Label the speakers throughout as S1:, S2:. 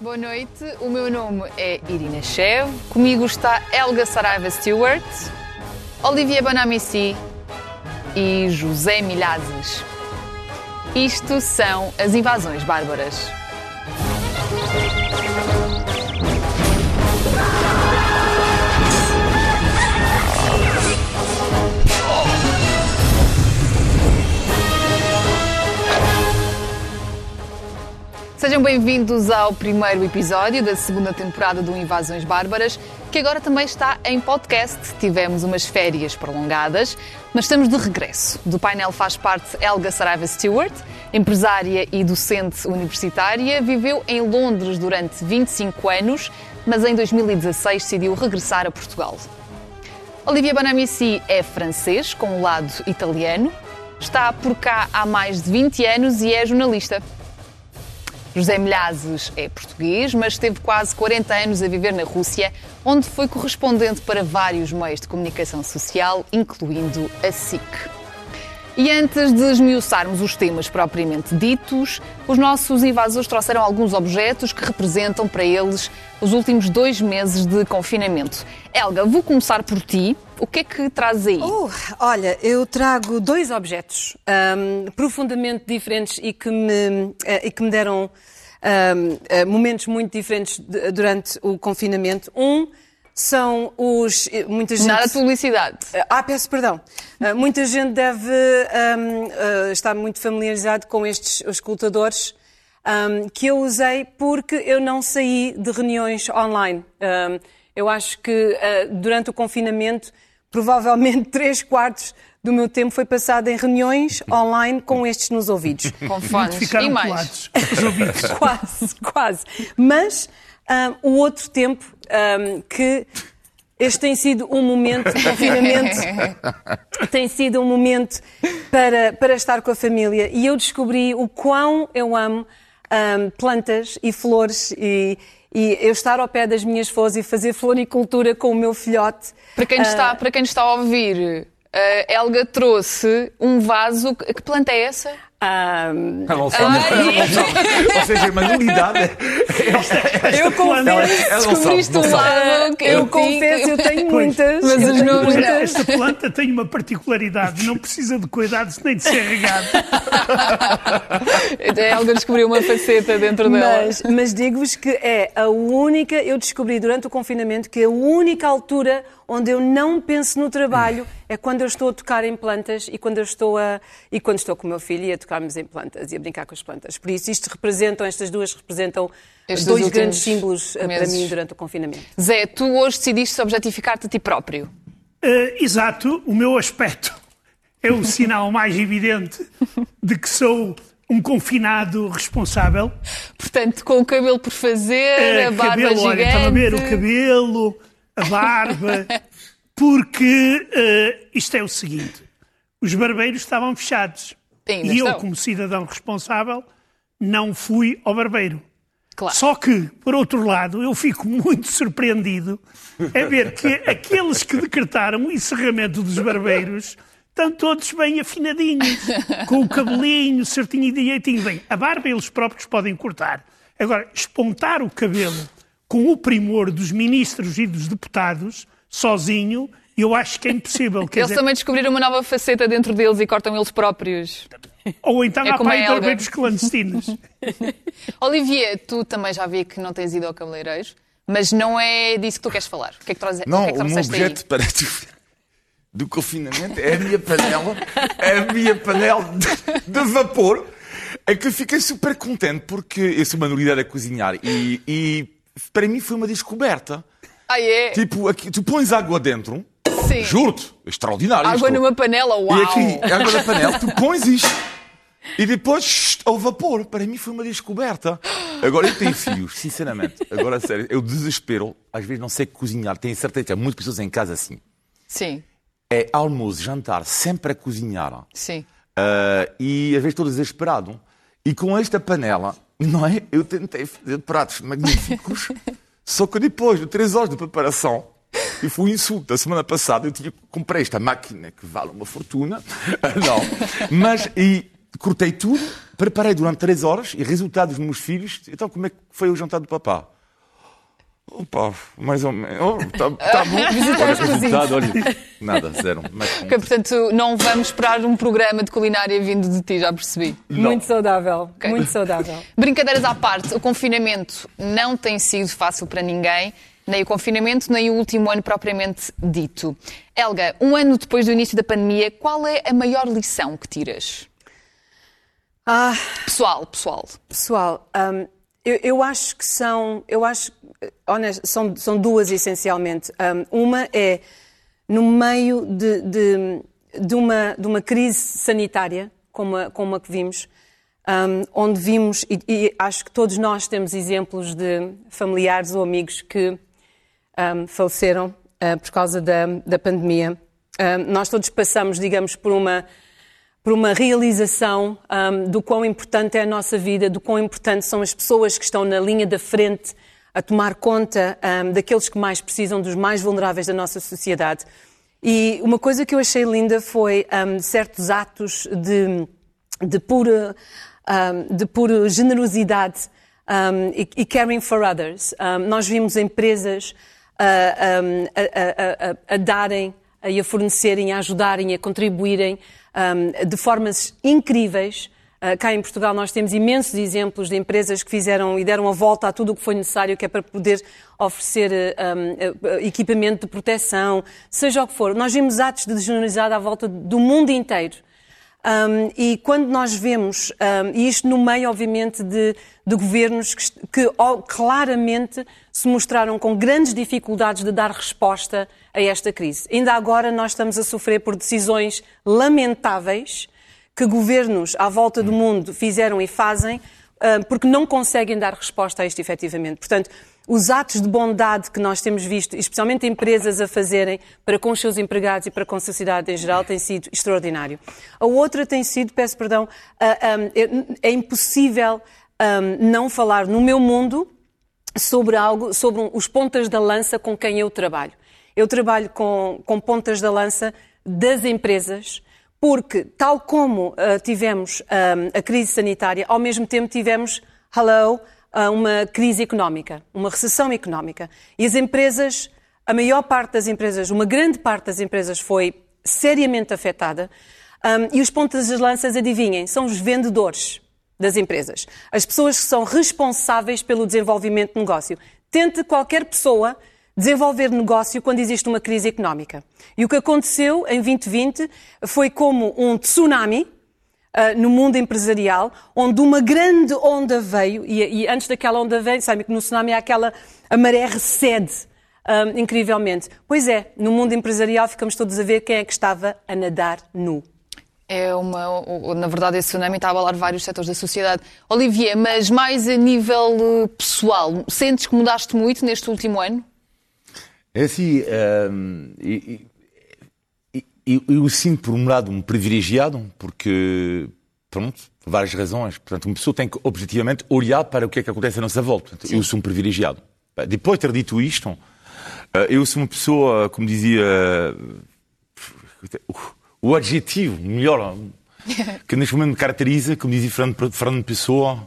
S1: Boa noite, o meu nome é Irina Chev, comigo está Helga Saraiva Stewart, Olivia Banamici e José Milhazes. Isto são as invasões bárbaras. Sejam bem-vindos ao primeiro episódio da segunda temporada do Invasões Bárbaras, que agora também está em podcast. Tivemos umas férias prolongadas, mas estamos de regresso. Do painel faz parte Helga Saraiva Stewart, empresária e docente universitária, viveu em Londres durante 25 anos, mas em 2016 decidiu regressar a Portugal. Olivia Banamici é francês, com um lado italiano, está por cá há mais de 20 anos e é jornalista. José Milhazes é português, mas esteve quase 40 anos a viver na Rússia, onde foi correspondente para vários meios de comunicação social, incluindo a SIC. E antes de esmiuçarmos os temas propriamente ditos, os nossos invasores trouxeram alguns objetos que representam para eles os últimos dois meses de confinamento. Helga, vou começar por ti. O que é que traz aí?
S2: Uh, olha, eu trago dois objetos um, profundamente diferentes e que me, uh, e que me deram um, uh, momentos muito diferentes de, durante o confinamento. Um são os. Muita gente...
S1: Nada de publicidade.
S2: Ah, peço perdão. muita gente deve um, estar muito familiarizado com estes escutadores um, que eu usei porque eu não saí de reuniões online. Um, eu acho que uh, durante o confinamento, provavelmente três quartos do meu tempo foi passado em reuniões online com estes nos ouvidos.
S1: Com fones e mais.
S2: quase, quase. Mas um, o outro tempo um, que este tem sido um momento de confinamento, tem sido um momento para, para estar com a família. E eu descobri o quão eu amo um, plantas e flores e, e eu estar ao pé das minhas flores e fazer floricultura com o meu filhote.
S1: Para quem, está, uh, para quem está a ouvir, a Helga trouxe um vaso. Que planta é essa?
S3: Um... Ela não sabe. Ou seja, a manualidade.
S2: eu confesso, descobriste um lado que eu confesso, eu tenho muitas.
S4: Mas os nomes Esta planta tem uma particularidade, não precisa de cuidados nem de ser regado.
S1: A Helga descobriu uma faceta dentro dela.
S2: Mas, mas digo-vos que é a única, eu descobri durante o confinamento que a única altura onde eu não penso no trabalho é quando eu estou a tocar em plantas e quando eu estou a e quando estou com o meu filho e a tocarmos em plantas e a brincar com as plantas. Por isso isto representam estas duas representam Estes dois grandes símbolos meses. Eh, para mim durante o confinamento.
S1: Zé, tu hoje decidiste objetificar-te a ti próprio.
S4: Uh, exato, o meu aspecto é o sinal mais evidente de que sou um confinado responsável.
S1: Portanto, com o cabelo por fazer, uh, a barba
S4: cabelo,
S1: gigante...
S4: Olha, estava a ver o cabelo, a barba, porque uh, isto é o seguinte: os barbeiros estavam fechados.
S1: Ainda
S4: e
S1: estão.
S4: eu, como cidadão responsável, não fui ao barbeiro.
S1: Claro.
S4: Só que, por outro lado, eu fico muito surpreendido a ver que aqueles que decretaram o encerramento dos barbeiros estão todos bem afinadinhos, com o cabelinho certinho e direitinho. Bem, a barba eles próprios podem cortar. Agora, espontar o cabelo com o primor dos ministros e dos deputados, sozinho, eu acho que é impossível.
S1: Quer eles dizer... também descobriram uma nova faceta dentro deles e cortam eles próprios.
S4: Ou então é há pai barbeiros clandestinos.
S1: Olivier, tu também já vi que não tens ido ao cabeleireiro, mas não é disso que tu queres falar. O que é que, traz,
S3: não,
S1: o, que é que
S3: o meu objeto
S1: aí?
S3: para do confinamento é a minha panela, é a minha panela de, de vapor, é que eu fiquei super contente porque eu sou uma novidade a cozinhar e, e para mim foi uma descoberta.
S1: Ah, é?
S3: Tipo, aqui, tu pões água dentro,
S1: Sim.
S3: juro-te, extraordinário.
S1: Água
S3: isto.
S1: numa panela, uau!
S3: E aqui, água na panela, tu pões isto. E depois, ao vapor, para mim foi uma descoberta. Agora eu tenho fios, sinceramente. Agora, sério, eu desespero. Às vezes não sei cozinhar. Tenho certeza que há muitas pessoas em casa assim.
S1: Sim.
S3: É almoço, jantar, sempre a cozinhar.
S1: Sim.
S3: Uh, e às vezes estou desesperado. E com esta panela, não é? Eu tentei fazer pratos magníficos, só que depois de três horas de preparação, e foi um insulto. A semana passada eu tinha, comprei esta máquina que vale uma fortuna. Não. Mas, e cortei tudo, preparei durante três horas e resultado dos meus filhos. Então, como é que foi o jantar do papá? Opa, mais ou menos. Oh, tá, tá bom. Olha, resultado, olha, nada, zero. Mas,
S1: Ok, portanto, não vamos esperar um programa de culinária vindo de ti, já percebi.
S2: Muito saudável, muito saudável.
S1: Brincadeiras à parte, o confinamento não tem sido fácil para ninguém, nem o confinamento, nem o último ano propriamente dito. Helga, um ano depois do início da pandemia, qual é a maior lição que tiras?
S2: Ah,
S1: Pessoal, pessoal.
S2: pessoal, hum, eu, eu acho que são, eu acho, honesto, são, são duas essencialmente. Hum, uma é no meio de, de, de uma, de uma crise sanitária, como a, como a que vimos, hum, onde vimos, e, e acho que todos nós temos exemplos de familiares ou amigos que hum, faleceram uh, por causa da, da pandemia. Nós todos passamos, digamos, por uma por uma realização um, do quão importante é a nossa vida, do quão importante são as pessoas que estão na linha da frente a tomar conta um, daqueles que mais precisam, dos mais vulneráveis da nossa sociedade. E uma coisa que eu achei linda foi um, certos atos de, de, pura, um, de pura generosidade um, e, e caring for others. Um, nós vimos empresas um, a, a- a- a darem e a fornecerem, a ajudarem, a contribuírem um, de formas incríveis. Uh, cá em Portugal nós temos imensos exemplos de empresas que fizeram e deram a volta a tudo o que foi necessário, que é para poder oferecer uh, um, uh, equipamento de proteção, seja o que for. Nós vimos atos de generosidade à volta do mundo inteiro. Um, e quando nós vemos, um, e isto no meio, obviamente, de, de governos que, que, ó, claramente se mostraram com grandes dificuldades de dar resposta a esta crise. Ainda agora nós estamos a sofrer por decisões lamentáveis que governos à volta do mundo fizeram e fazem ah, porque não conseguem dar resposta a isto efetivamente. Portanto, os atos de bondade que nós temos visto, especialmente empresas a fazerem para com os seus empregados e para com a sociedade em geral, tem sido extraordinário. A outra tem sido, peço perdão, é, impossível não falar no meu mundo sobre algo, sobre os pontas da lança com quem eu trabalho. Eu trabalho com, com pontas da lança das empresas, porque, tal como tivemos a crise sanitária, ao mesmo tempo tivemos, hello, ah, uma crise económica, uma recessão económica. E as empresas, a maior parte das empresas, uma grande parte das empresas foi seriamente afetada. Ah, e os pontas das lanças, adivinhem, são os vendedores das empresas. As pessoas que são responsáveis pelo desenvolvimento de negócio. Tente qualquer pessoa desenvolver negócio quando existe uma crise económica. E o que aconteceu em 2020 foi como um tsunami ah, no mundo empresarial, onde uma grande onda veio, e, e antes daquela onda veio, sabe que no tsunami há aquela, a maré recede ah, incrivelmente. Pois é, no mundo empresarial ficamos todos a ver quem é que estava a nadar nu.
S1: É uma, na verdade, esse tsunami está a abalar vários setores da sociedade. Olivier, mas mais a nível eh, pessoal, sentes que mudaste muito neste último ano?
S3: É assim, hum, e- e- e- eu sinto por um lado um privilegiado, porque, pronto, por várias razões. Portanto, uma pessoa tem que objetivamente olhar para o que é que acontece à nossa volta. Portanto, eu sou um privilegiado. Depois de ter dito isto, eh, eu sou uma pessoa, como dizia, o- o adjetivo melhor que neste momento me caracteriza, como dizia Fernando Pessoa,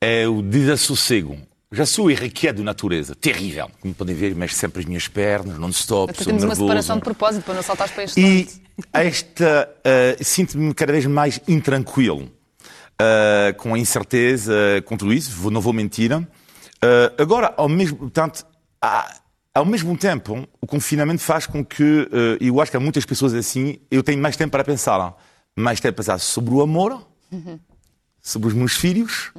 S3: é o desassossego. Já sou irrequieto de natureza, terrível. Como podem ver, mexo sempre as minhas pernas, non-stop,
S1: Até
S3: sou
S1: temos uma
S3: nervoso.
S1: separação de propósito para não saltar para este
S3: E esta, eh, sinto-me cada vez mais intranquilo, eh, com a incerteza, com tudo isso, vou- não vou mentir. Agora, ao mesmo, há- ao mesmo tempo, o confinamento faz com que, eu acho que há muitas pessoas assim, eu tenho mais tempo para pensar, mais tempo para pensar sobre o amor, sobre os meus filhos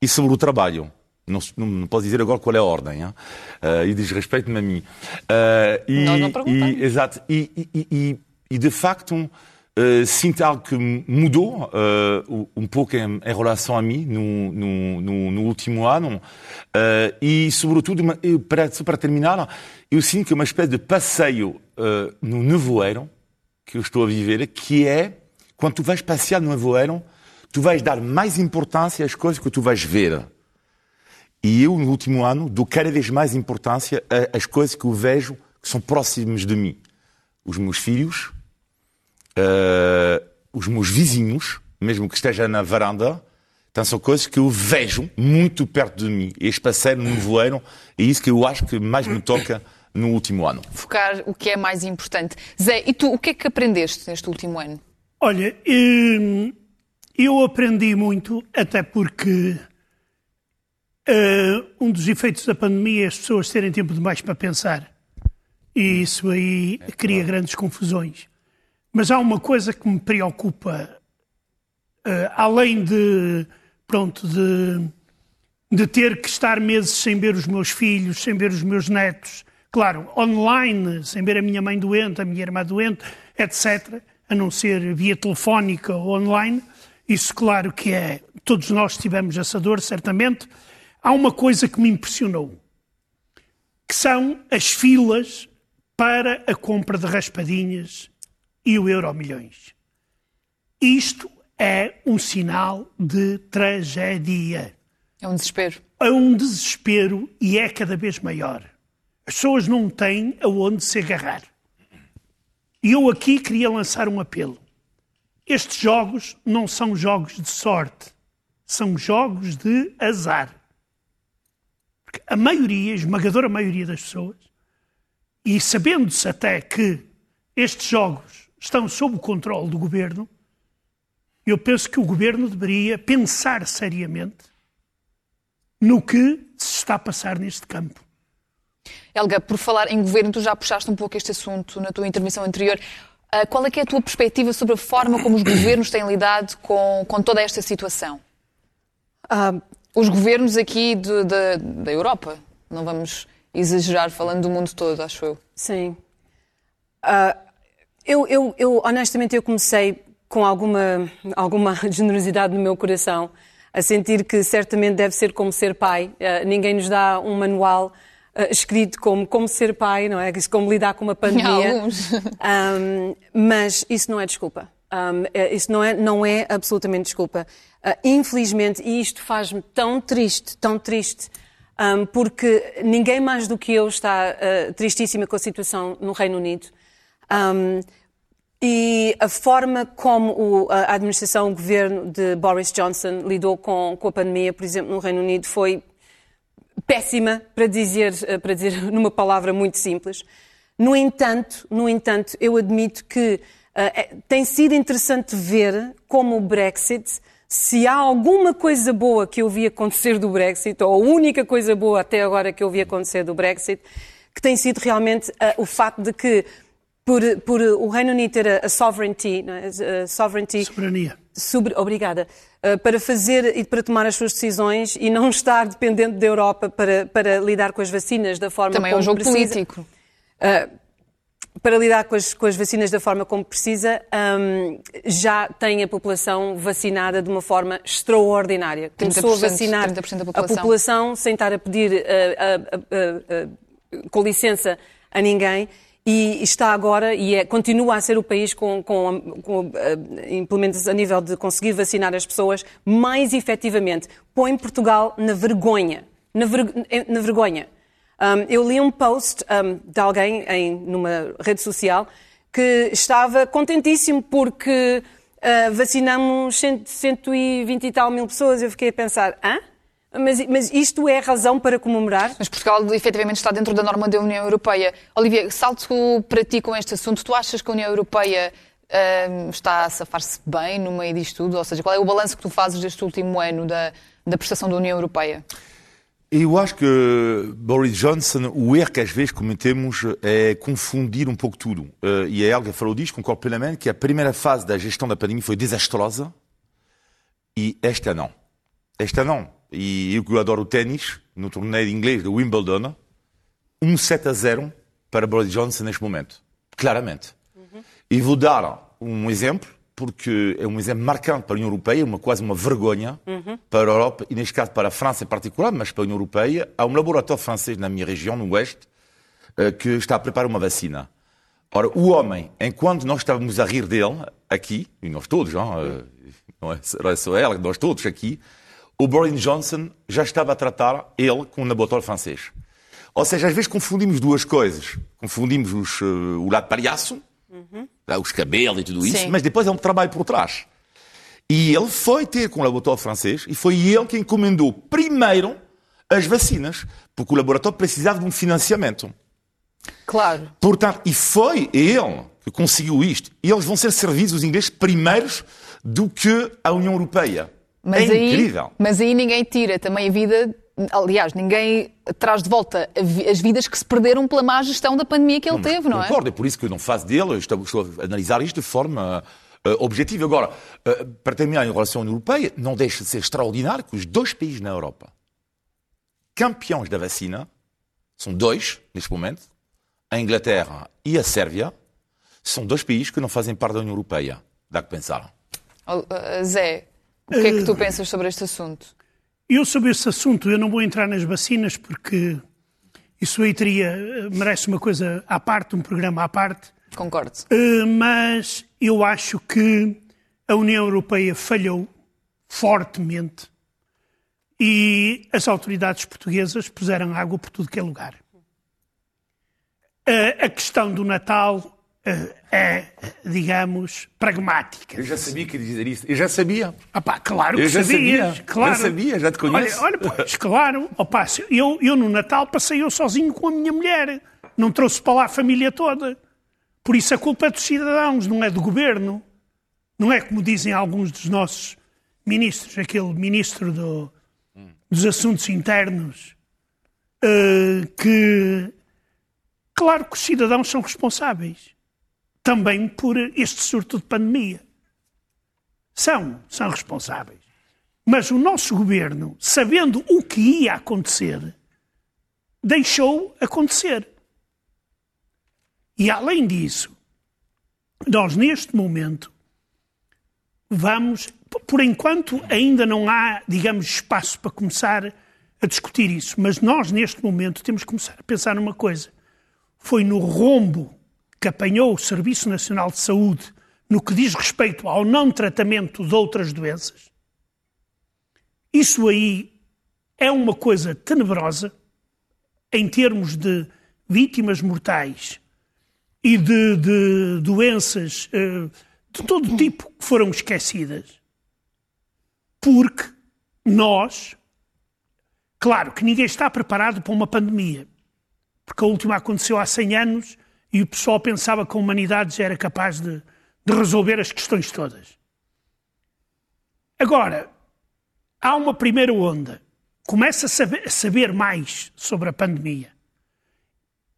S3: e sobre o trabalho. Não, não, posso dizer agora qual é a ordem, hein? Eh, e diz respeito-me a mim. Eh, e,
S1: Nós não perguntamos.
S3: e- Exato. E, e- e- e- de facto, eh, sinto algo que mudou eh, um- um pouco em, em relação a mim no, no, no- no último ano. E, sobretudo, para, só para terminar, eu sinto que é uma espécie de passeio no nevoeiro que eu estou a viver, que é, quando tu vais passear no nevoeiro, tu vais dar mais importância às coisas que tu vais ver. E eu, no último ano, dou cada vez mais importância às coisas que eu vejo que são próximas de mim. Os meus filhos, eh, os meus vizinhos, mesmo que esteja na varanda, então são coisas que eu vejo muito perto de mim. Este passeio no voeiro é isso que eu acho que mais me toca no último ano.
S1: Focar o que é mais importante. Zé, e tu, o que é que aprendeste neste último ano?
S4: Olha, hum, eu aprendi muito, até porque uh, um dos efeitos da pandemia é as pessoas terem tempo demais para pensar. E isso aí cria grandes confusões. Mas há uma coisa que me preocupa, uh, além de, pronto, de, de ter que estar meses sem ver os meus filhos, sem ver os meus netos, claro, online, sem ver a minha mãe doente, a minha irmã doente, etc., a não ser via telefónica ou online. Isso, claro, que é. Todos nós tivemos essa dor, certamente. Há uma coisa que me impressionou, que são as filas para a compra de raspadinhas e o euro milhões. Isto é um sinal de tragédia.
S1: É um desespero.
S4: É um desespero e é cada vez maior. As pessoas não têm aonde se agarrar. E eu aqui queria lançar um apelo. Estes jogos não são jogos de sorte, são jogos de azar. A maioria, a esmagadora maioria das pessoas, e sabendo-se até que estes jogos estão sob o controle do governo, eu penso que o governo deveria pensar seriamente no que se está a passar neste campo.
S1: Helga, por falar em governo, tu já puxaste um pouco este assunto na tua intervenção anterior. Uh, qual é, é a tua perspectiva sobre a forma como os governos têm lidado com, com toda esta situação? Uh, os governos aqui de, de, da Europa, não vamos exagerar falando do mundo todo, acho eu.
S2: Sim. Uh, eu, eu, eu, honestamente, eu comecei com alguma, alguma generosidade no meu coração, a sentir que certamente deve ser como ser pai. ninguém nos dá um manual uh, escrito como como ser pai, não é? Como lidar com uma pandemia.
S1: Alguns.
S2: Um, mas isso não é desculpa. Um, é, isso não é, não é absolutamente desculpa. Uh, infelizmente, e isto faz-me tão triste, tão triste, um, porque ninguém mais do que eu está uh, tristíssima com a situação no Reino Unido. Um, e a forma como o, a administração, o governo de Boris Johnson lidou com, com a pandemia, por exemplo, no Reino Unido, foi péssima, para dizer, eh, para dizer numa palavra muito simples. No entanto, no entanto, eu admito que uh, tem sido interessante ver como o Brexit, se há alguma coisa boa que eu vi acontecer do Brexit, ou a única coisa boa até agora que eu vi acontecer do Brexit, que tem sido realmente uh, o facto de que por, por o Reino Unido ter a, a sovereignty, é? a sovereignty,
S4: soberania,
S2: sobre, obrigada, uh, para fazer e para tomar as suas decisões e não estar dependente da Europa para, para lidar com as vacinas da forma
S1: Também
S2: como
S1: é um jogo
S2: precisa.
S1: político.
S2: Uh, para lidar com as, com as, vacinas da forma como precisa, um, já tem a população vacinada de uma forma extraordinária.
S1: Começou
S2: a vacinar
S1: população.
S2: a população sem estar a pedir uh, com licença a ninguém e está agora e é, continua a ser o país com, com, com uh, implementos a nível de conseguir vacinar as pessoas mais efetivamente. Põe Portugal na vergonha. Na, ver, na vergonha. Um, eu li um post um, de alguém em, numa rede social que estava contentíssimo porque uh, vacinamos 120 e tal mil pessoas. Eu fiquei a pensar, hã? Mas, mas, isto é razão para comemorar?
S1: Mas Portugal efetivamente está dentro da norma da União Europeia. Olivia, salto para ti com este assunto. Tu achas que a União Europeia uh, está a safar-se bem no meio disto tudo? Ou seja, qual é o balanço que tu fazes deste último ano da, da prestação da União Europeia?
S3: Eu acho que Boris Johnson, o erro que às vezes cometemos é confundir um pouco tudo. Uh, e a Helga falou disso, concordo plenamente, que a primeira fase da gestão da pandemia foi desastrosa e esta não. Esta não. E eu que adoro o ténis, no torneio inglês de Wimbledon, um 7 a 0 para Boris Johnson neste momento. Claramente. Uhum. E vou dar um exemplo, porque é um exemplo marcante para a União Europeia, uma, quase uma vergonha uhum. para a Europa, e neste caso para a França em particular, mas para a União Europeia. Há um laboratório francês na minha região, no Oeste, eh, que está a preparar uma vacina. Ora, o homem, enquanto nós estávamos a rir dele, aqui, e nós todos, não, eh, não é só ela, nós todos aqui, o Boris Johnson já estava a tratar ele com um laboratório francês. Ou seja, às vezes confundimos duas coisas. Confundimos os, uh, o lado palhaço, uhum. Os cabelos e tudo isso, Sim. mas depois é um trabalho por trás. E ele foi ter com o laboratório francês e foi ele que encomendou primeiro as vacinas, porque o laboratório precisava de um financiamento.
S1: Claro.
S3: Portanto, e foi ele que conseguiu isto. E eles vão ser servidos, os ingleses, primeiros do que a União Europeia.
S1: Mas
S3: é
S1: aí,
S3: incrível.
S1: Mas aí ninguém tira também a vida. Aliás, ninguém traz de volta as vidas que se perderam pela má gestão da pandemia que ele teve, não é?
S3: Concordo, é por isso que eu não faço dele, estou, estou a analisar isto de forma eh, objetiva. Agora, eh, para terminar em relação à União Europeia, não deixa de ser extraordinário que os dois países na Europa, campeões da vacina, são dois, neste momento, a Inglaterra e a Sérvia, são dois países que não fazem parte da União Europeia. Dá que pensar.
S1: Oh, uh, Zé, o que é que tu pensas sobre este assunto?
S4: Eu sobre esse assunto, eu não vou entrar nas vacinas porque isso aí teria, eh, merece uma coisa à parte, um programa à parte,
S1: Concordo.
S4: Eh, mas eu acho que a União Europeia falhou fortemente e as autoridades portuguesas puseram água por tudo que é lugar. Eh, A questão do Natal é, digamos, pragmática.
S3: Eu já sabia que ia dizer isso. Eu já sabia.
S4: Ah pá, claro
S3: Eu
S4: que sabias,
S3: sabia,
S4: claro.
S3: já sabia, já te conheço.
S4: Olha, olha pois, claro. Opa, se- eu, eu no Natal passei eu sozinho com a minha mulher. Não trouxe para lá a família toda. Por isso a culpa é dos cidadãos, não é do governo. Não é como dizem alguns dos nossos ministros, aquele ministro do- dos Assuntos Internos, eh, que, claro que os cidadãos são responsáveis também por este surto de pandemia. São, são responsáveis. Mas o nosso governo, sabendo o que ia acontecer, deixou acontecer. E além disso, nós neste momento vamos, por enquanto ainda não há, digamos, espaço para começar a discutir isso, mas nós neste momento temos que começar a pensar numa coisa. Foi no rombo que apanhou o Serviço Nacional de Saúde no que diz respeito ao não tratamento de outras doenças. Isso aí é uma coisa tenebrosa em termos de vítimas mortais e de, de doenças eh, de todo tipo que foram esquecidas. Porque nós, claro que ninguém está preparado para uma pandemia, porque a última aconteceu há 100 anos e o pessoal pensava que a humanidade já era capaz de, de resolver as questões todas. Agora, há uma primeira onda, começa a saber, a saber mais sobre a pandemia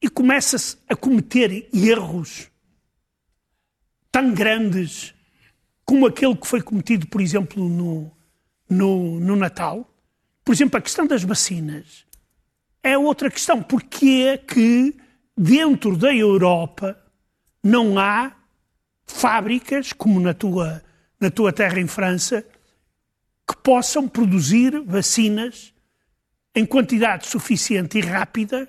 S4: e começa-se a cometer erros tão grandes como aquele que foi cometido, por exemplo, no, no, no Natal. Por exemplo, a questão das vacinas é outra questão. Porque é que dentro da Europa não há fábricas, como na tua, na tua terra em França, que possam produzir vacinas em quantidade suficiente e rápida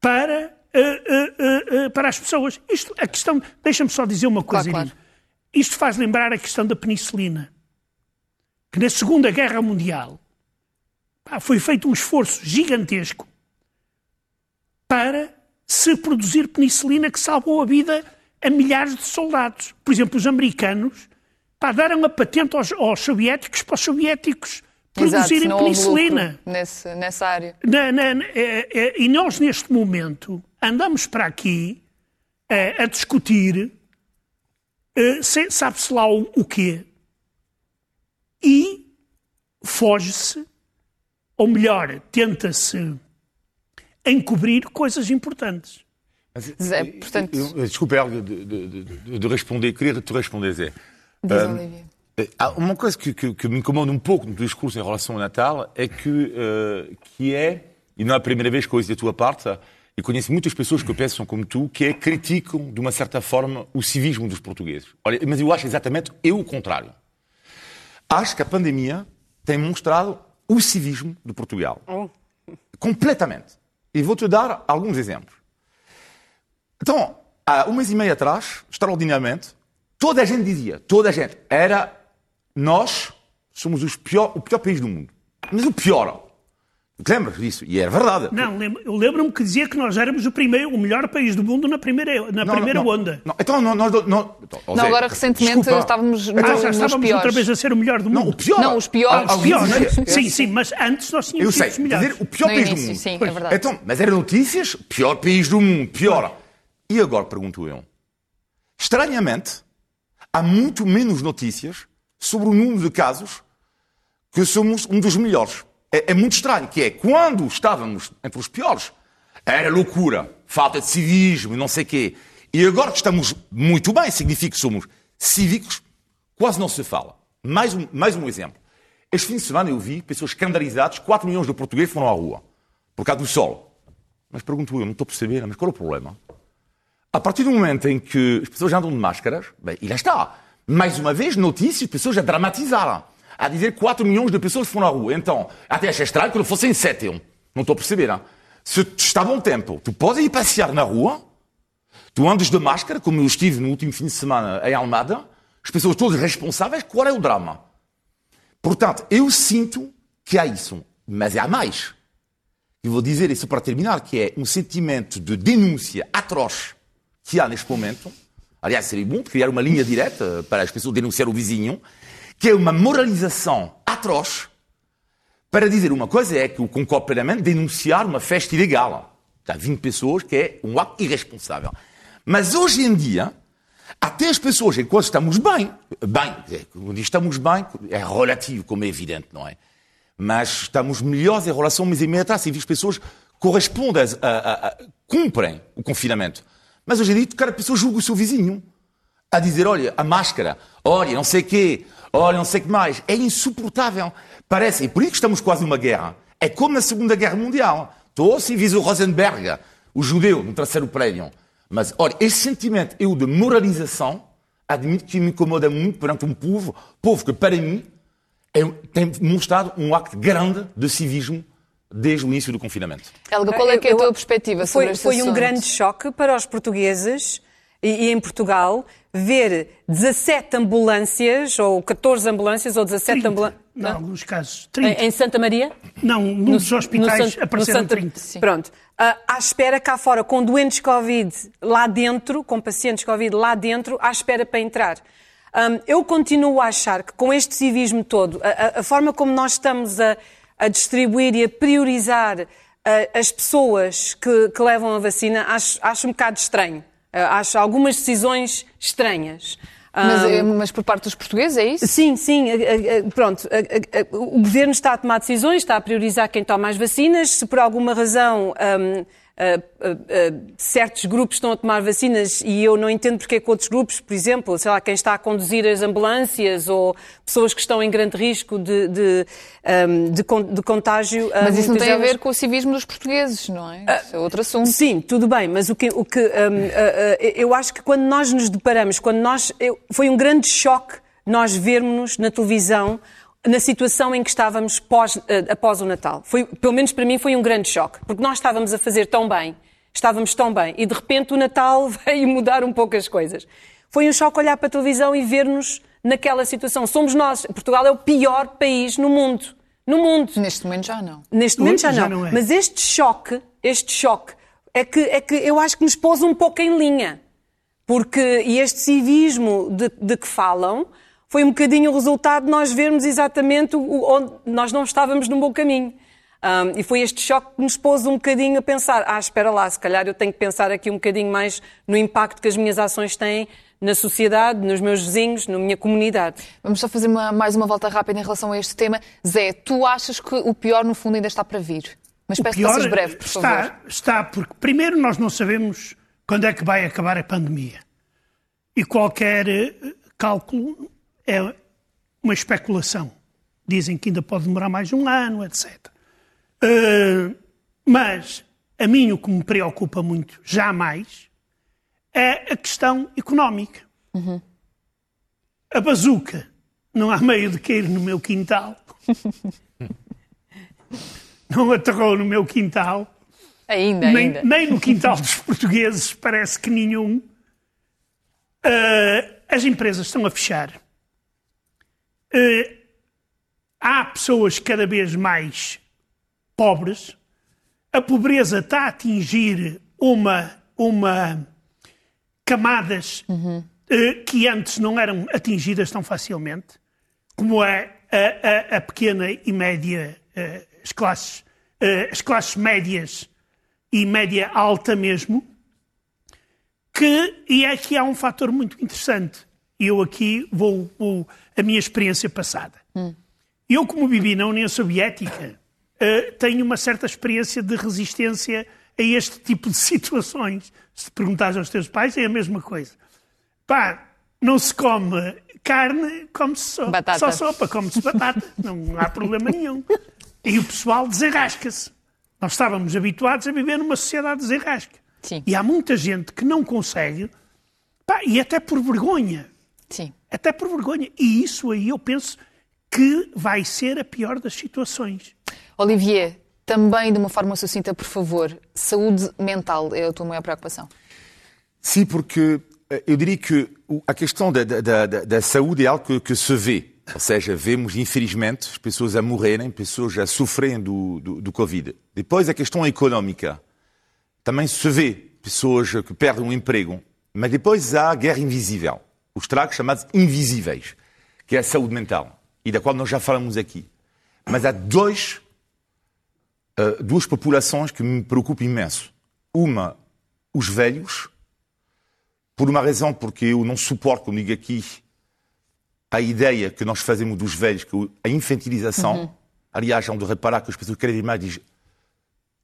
S4: para, eh, eh, eh, para as pessoas. Isto, a questão, deixa-me só dizer uma coisa.
S1: Claro,
S4: Irene. Isto faz lembrar a questão da penicilina. Que na Segunda Guerra Mundial pá, foi feito um esforço gigantesco para se produzir penicilina que salvou a vida a milhares de soldados. Por exemplo, os americanos pá, deram a patente aos, aos soviéticos para os soviéticos produzirem
S1: houve
S4: penicilina.
S1: nesse, nessa área.
S4: Na- na- na- é- é- e nós, neste momento, andamos para aqui a discutir, eh, se- sabe-se lá o, o quê, e foge-se, ou melhor, tenta-se encobrir coisas importantes.
S3: Mas,
S1: Zé,
S3: eu-
S1: portanto-
S3: eu- eu- desculpa, Helga, de, de- de- de responder. Queria te responder, Zé.
S1: Diz, Olivia.
S3: Eh, Há uma coisa que, que- que me incomoda um pouco no teu discurso em relação ao Natal é que, eh, que é, e não é a primeira vez que eu ouço da tua parte, eu conheço muitas pessoas que pensam como tu, que é, criticam, de uma certa forma, o civismo dos portugueses. Olha, mas eu acho exatamente eu o contrário. Acho que a pandemia tem mostrado o civismo de Portugal. Completamente. E vou-te dar alguns exemplos. Então, há um mês e meio atrás, extraordinariamente, toda a gente dizia, toda a gente, era nós somos os pior, o pior país do mundo. Mas o pior. Lembras disso? E era verdade.
S4: Não, lembro- eu lembro-me que dizia que nós éramos o, primeiro, o melhor país do mundo na primeira, na
S3: Não,
S4: primeira
S3: não,
S4: onda.
S3: Não, então, não, nós não, não, oh,
S1: Não,
S3: Zé,
S1: agora recentemente
S3: desculpa.
S1: estávamos no-
S4: Ah, já
S1: nos
S4: estávamos
S1: piores.
S4: outra vez a ser o melhor do mundo.
S3: Não, o pior.
S1: Não, os piores.
S3: Ah,
S1: Os
S4: Pior,
S3: dizer-
S4: não é? Sim, sim, mas antes nós
S3: Eu
S4: tínhamos
S3: sei,
S4: sido os melhores.
S3: dizer, o pior
S1: No
S3: país
S1: início,
S3: do mundo.
S1: sim, é
S4: Pois.
S1: verdade.
S3: Então, mas era notícias, pior país do mundo, pior. E agora, pergunto eu, estranhamente, há muito menos notícias sobre o número de casos que somos um dos melhores. É, é muito estranho, que é, quando estávamos entre os piores, era loucura, falta de civismo, não sei o quê. E agora que estamos muito bem, significa que somos cívicos, quase não se fala. Mais um, mais um exemplo. Este fim de semana eu vi pessoas escandalizadas, 4 milhões de portugueses foram à rua, por causa do sol. Mas pergunto eu, não estou a perceber, mas qual é o problema? A partir do momento em que as pessoas andam de máscaras, bem, e lá está. Mais uma vez, notícias, pessoas a dramatizar. A dizer que 4 milhões de pessoas foram à rua. Então, até achei estranho que não fossem 7. eu. Não estou a perceber. Não? Se está bom tempo, tu podes ir passear na rua, tu andas de máscara, como eu estive no último fim de semana em Almada, as pessoas todas responsáveis, qual é o drama? Portanto, eu sinto que há isso. Mas há mais. Eu vou dizer isso para terminar, que é um sentimento de denúncia atroz que há neste momento. Aliás, seria bom criar uma linha direta para as pessoas denunciar o vizinho, que é uma moralização atroz para dizer uma coisa é que eu concordo plenamente denunciar uma festa ilegal. Há 20 pessoas que é um ato irresponsável. Mas hoje em dia, até as pessoas, enquanto estamos bem, bem, quando estamos bem, é relativo, como é evidente, não é? Mas estamos melhores em relação a mês e meio atrás. E as pessoas correspondem, a, a- a- cumprem o confinamento. Mas hoje em dia, cada pessoa julga o seu vizinho. A dizer, olha, a máscara, olha, não sei o quê, olha, não sei o que mais. É insuportável. Parece, e por isso que estamos quase numa guerra. É como na Segunda Guerra Mundial. Estou se vis o Rosenberg, o judeu, no terceiro prédio. Mas, olha, esse sentimento eu de moralização, admito que me incomoda muito perante um povo, povo que, para mim, é- tem mostrado um acto grande de civismo desde o início do confinamento.
S1: Helga, qual é, que é a
S2: Eu-
S1: tua perspectiva sobre
S2: Foi,
S1: este
S2: foi um grande choque para os portugueses e, e em Portugal ver 17 ambulâncias, ou 14 ambulâncias, ou 17
S4: 30,
S2: ambulâncias.
S4: Em alguns casos, 30.
S2: Em, Santa Maria?
S4: Não, num dos hospitais
S2: Sant-
S4: apareceram
S2: Santa-
S4: 30.
S2: Pronto. Ah, à espera cá fora, com doentes Covid lá dentro, com pacientes Covid lá dentro, à espera para entrar. Ahm, eu continuo a achar que com este civismo todo, a, a- a forma como nós estamos a, a distribuir e a priorizar ah, as pessoas que, que levam a vacina, acho, acho um bocado estranho. Ah, acho algumas decisões estranhas.
S1: Mas, é- mas por parte dos portugueses, é isso?
S2: Sim, sim, a- pronto. O governo está a tomar decisões, está a priorizar quem toma as vacinas. Se por alguma razão a- a- certos grupos estão a tomar vacinas e eu não entendo porque é que outros grupos, por exemplo, sei lá, quem está a conduzir as ambulâncias ou pessoas que estão em grande risco de, de, hum, de con- de contágio.
S1: Mas isso não tem a ver com o civismo dos portugueses, não é? Isso é outro assunto.
S2: Sim, tudo bem, mas o que, o que ah, eu acho que quando nós nos deparamos, quando nós. eu- foi um grande choque nós vermos-nos na televisão na situação em que estávamos pós, ah, após o Natal. Foi, pelo menos para mim foi um grande choque, porque nós estávamos a fazer tão bem, estávamos tão bem, e de repente o Natal veio mudar um pouco as coisas. Foi um choque olhar para a televisão e ver-nos naquela situação. Somos nós. Portugal é o pior país no mundo. No mundo.
S1: Neste momento já não.
S2: Neste momento já,
S4: Já
S2: não.
S4: não é.
S2: Mas este choque, este choque, é que, é que eu acho que nos pôs um pouco em linha. Porque, e este civismo de, de que falam, foi um bocadinho o resultado de nós vermos exatamente o- onde nós não estávamos no bom caminho. Ahm, e foi este choque que nos pôs um bocadinho a pensar, ah, espera lá, se calhar eu tenho que pensar aqui um bocadinho mais no impacto que as minhas ações têm na sociedade, nos meus vizinhos, na minha comunidade.
S1: Vamos só fazer uma- mais uma volta rápida em relação a este tema. Zé, tu achas que o pior no fundo ainda está para vir? Uma espécie de
S4: pior
S1: passas breve, por favor.
S4: está, está, porque primeiro nós não sabemos quando é que vai acabar a pandemia. E qualquer eh, cálculo é uma especulação. Dizem que ainda pode demorar mais um ano, etc. Eh, mas a mim o que me preocupa muito, jamais, é a questão económica. A bazuca não há meio de cair no meu quintal. não aterrou no meu quintal.
S1: Ainda,
S4: Nem,
S1: ainda.
S4: nem no quintal dos portugueses, parece que nenhum. Ah, as empresas estão a fechar. Ah, há pessoas cada vez mais pobres, a pobreza está a atingir uma, uma camadas eh, que antes não eram atingidas tão facilmente, como é a, a, a pequena e média, eh, as, classes, eh, as classes médias e média alta mesmo, que, e é que há um fator muito interessante. Eu aqui vou, vou a minha experiência passada. Eu, como vivi na União Soviética, eh, tenho uma certa experiência de resistência a este tipo de situações. Se perguntares aos teus pais, é a mesma coisa. Pá, não se come carne, come-se só,
S1: Batata.
S4: só sopa, come-se batata. Não há problema nenhum. E o pessoal desenrasca-se. Nós estávamos habituados a viver numa sociedade de desenrasca.
S1: Sim.
S4: E há muita gente que não consegue, pá, e até por vergonha.
S1: Sim.
S4: Até por vergonha. E isso aí eu penso que vai ser a pior das situações.
S1: Olivier, também de uma forma sucinta, por favor, saúde mental é a tua maior preocupação.
S3: Sim, porque eh, eu diria que a questão da, da- da- da- saúde é algo que, que se vê. Ou seja, vemos, infelizmente, as pessoas a morrerem, pessoas a sofrerem do, do, do Covid. Depois, a questão económica. Também se vê pessoas que perdem o emprego. Mas depois há a guerra invisível. Os tragos chamados invisíveis, que é a saúde mental. E da qual nós já falamos aqui. Mas há dois, eh, duas populações que me preocupam imenso. Uma, os velhos, por uma razão, porque eu não suporto, como digo aqui, a ideia que nós fazemos dos velhos, que a infantilização. Aliás, há de reparar que as pessoas querem mais dizem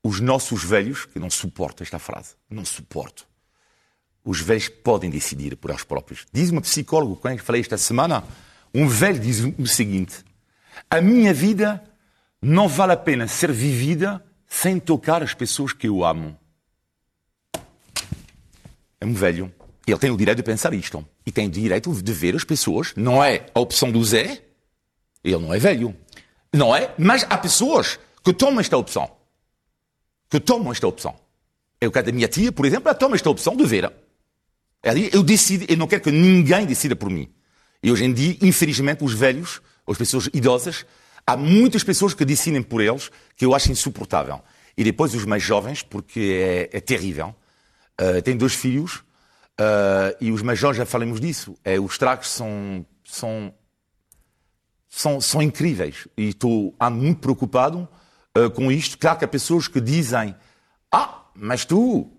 S3: os nossos velhos, que não suporto esta frase, não suporto. Os velhos podem decidir por eles próprios. Diz uma psicóloga, quando eu falei esta semana, um velho diz o seguinte: a minha vida não vale a pena ser vivida sem tocar as pessoas que eu amo. É um velho. Ele tem o direito de pensar isto. E tem o direito de ver as pessoas. Não é a opção do Zé. Ele não é velho. Não é? Mas há pessoas que tomam esta opção. Que tomam esta opção. É o caso da minha tia, por exemplo, ela toma esta opção de ver. Diz, eu decido, eu não quero que ninguém decida por mim. E hoje em dia, infelizmente, os velhos, as pessoas idosas, há muitas pessoas que decidem por eles que eu acho insuportável. E depois os mais jovens, porque é, é terrível. Uh, tenho dois filhos uh, e os mais jovens já falamos disso. É, os tragos são, são, são, são incríveis. E estou ah, muito preocupado uh, com isto. Claro que há pessoas que dizem: Ah, mas tu,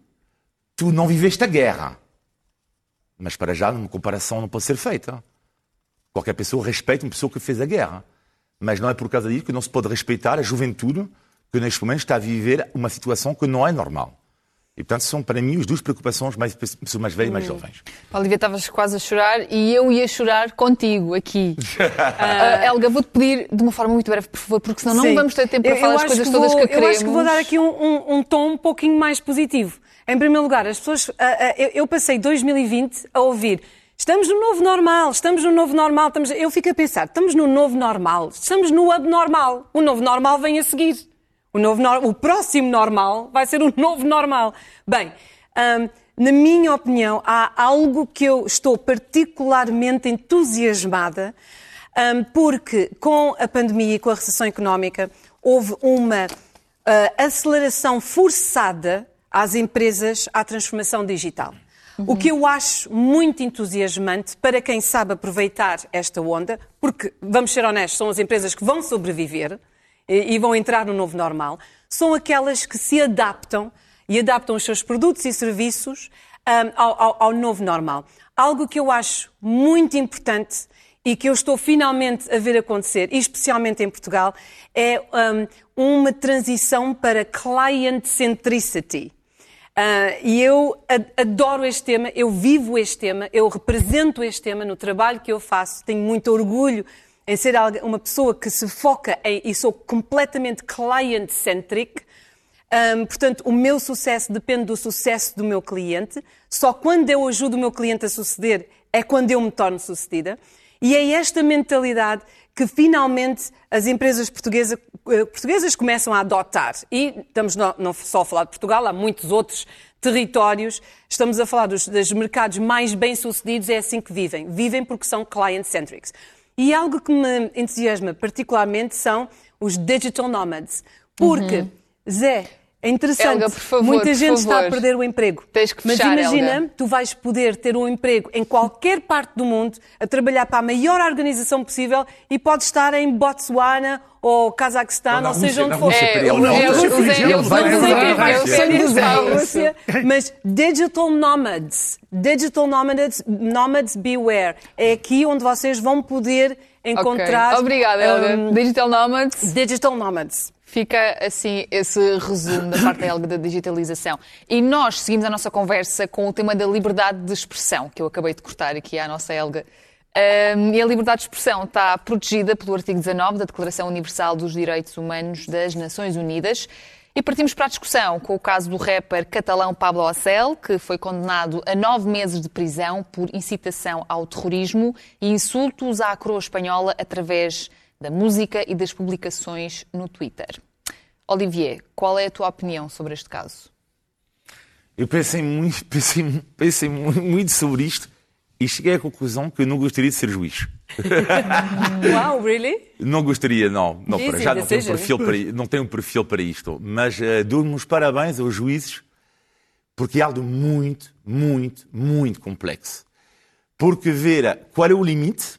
S3: tu não viveste a guerra. Mas para já, uma comparação não pode ser feita. Qualquer pessoa respeita uma pessoa que fez a guerra. Mas não é por causa disso que não se pode respeitar a juventude que neste momento está a viver uma situação que não é normal. E portanto são para mim as duas preocupações, mais pessoas mais velhas e mais jovens.
S1: Olivia, estavas quase a chorar e eu ia chorar contigo aqui. Ah, Helga, vou-te pedir de uma forma muito breve, por favor, porque senão não
S2: Sim.
S1: vamos ter tempo para
S2: Eu-
S1: falar
S2: eu
S1: as coisas
S2: que
S1: todas
S2: vou-
S1: que queremos.
S2: Eu acho que vou dar aqui um, um- um tom um pouquinho mais positivo. Em primeiro lugar, as pessoas. ah, ah, eu, passei 2020 a ouvir. Estamos no novo normal, estamos no novo normal. Estamos... Eu fico a pensar, estamos no novo normal, estamos no abnormal. O novo normal vem a seguir. O, novo o próximo normal vai ser o novo normal. Bem, na minha opinião, há algo que eu estou particularmente entusiasmada, porque com a pandemia e com a recessão económica houve uma ah, aceleração forçada às empresas à transformação digital. O que eu acho muito entusiasmante para quem sabe aproveitar esta onda, porque, vamos ser honestos, são as empresas que vão sobreviver e e vão entrar no novo normal, são aquelas que se adaptam e adaptam os seus produtos e serviços ahm, ao, ao- ao novo normal. Algo que eu acho muito importante e que eu estou finalmente a ver acontecer, especialmente em Portugal, é ahm, uma transição para client centricity. Ah, e eu adoro este tema, eu vivo este tema, eu represento este tema no trabalho que eu faço, tenho muito orgulho em ser uma pessoa que se foca em, e sou completamente client-centric. Ahm, portanto, o meu sucesso depende do sucesso do meu cliente. Só quando eu ajudo o meu cliente a suceder é quando eu me torno sucedida. E é esta mentalidade que finalmente as empresas portuguesa- portuguesas começam a adotar. E estamos não só a falar de Portugal, há muitos outros territórios. Estamos a falar dos, dos mercados mais bem-sucedidos, é assim que vivem. Vivem porque são client-centrics. E algo que me entusiasma particularmente são os digital nomads. Porque, Zé, é interessante.
S1: Helga, por favor,
S2: Muita
S1: por
S2: gente está a
S1: favor.
S2: perder o emprego.
S1: Tens que
S2: Mas
S1: fechar,
S2: imagina,
S1: Helga.
S2: tu vais poder ter um emprego em qualquer parte do mundo, a trabalhar para a maior organização possível e podes estar em Botswana ou Cazaquistão,
S3: Ou
S2: seja onde for.
S1: É,
S2: Não sei quem. Rússia, mas digital nomads, digital nomads, nomads beware. É aqui onde vocês vão poder encontrar.
S1: Ok. Obrigada, Helga.
S2: um,
S1: Digital Nomads.
S2: digital nomads.
S1: Fica assim esse resumo da parte da Helga da digitalização. E nós seguimos a nossa conversa com o tema da liberdade de expressão, que eu acabei de cortar aqui à nossa Helga. Ahm, e a liberdade de expressão está protegida pelo artigo 19 da Declaração Universal dos Direitos Humanos das Nações Unidas. E partimos para a discussão com o caso do rapper catalão Pablo Hasél, que foi condenado a nove meses de prisão por incitação ao terrorismo e insultos à coroa espanhola através da música e das publicações no Twitter. Olivier, qual é a tua opinião sobre este caso?
S3: Eu pensei muito, pensei, pensei mu- muito sobre isto e cheguei à conclusão que eu não gostaria de ser juiz.
S2: Wow, really?
S3: Não gostaria, não. Não,
S2: Easy
S3: já não tenho,
S2: decision.
S3: perfil para, não tenho perfil para isto. Mas uh, dou-me os parabéns aos juízes porque é algo muito, muito, muito complexo. Porque ver qual é o limite,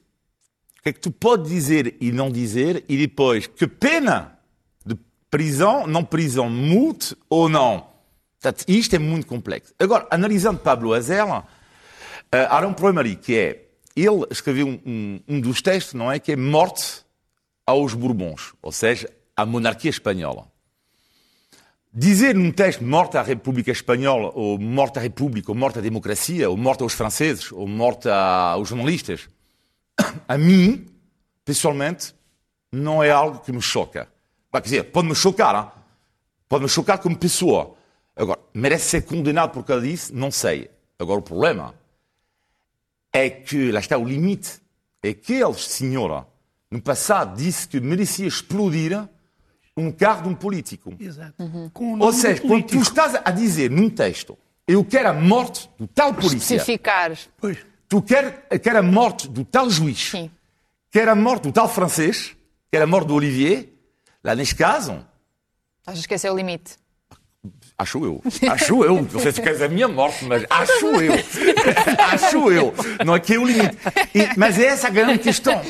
S3: o que é que tu podes dizer e não dizer, e depois que pena de prisão, não prisão, multa ou não. Portanto, isto é muito complexo. Agora, analisando Pablo Azela, Uh, problema ali, que é, ele escreveu um, um- um dos textos, não é, que é morte aos Bourbons, ou seja, à monarquia espanhola. Dizer num texto morte à República Espanhola, ou morte à República, ou morte à democracia, ou morte aos franceses, ou morte aos jornalistas, a mim, pessoalmente, não é algo que me choca. Quer dizer, pode-me chocar, hein? pode-me chocar como pessoa. Agora, merece ser condenado por causa disso? Não sei. Agora, o problema é que, lá está o limite, é que ele, senhora, no passado disse que merecia explodir um carro de um político.
S4: Exato. Nome
S3: Ou seja, quando tu estás a dizer num texto, eu quero a morte do tal polícia,
S1: Especificar.
S4: Pois.
S3: tu quer, quer a morte do tal juiz,
S1: Sim.
S3: quer a morte do tal francês, quer a morte do Olivier, lá neste caso,
S1: Estás a esquecer o limite.
S3: Acho eu. Acho eu. Não sei se queres a minha morte, mas acho eu. acho eu. Não é que é o limite. E- mas é essa a grande questão.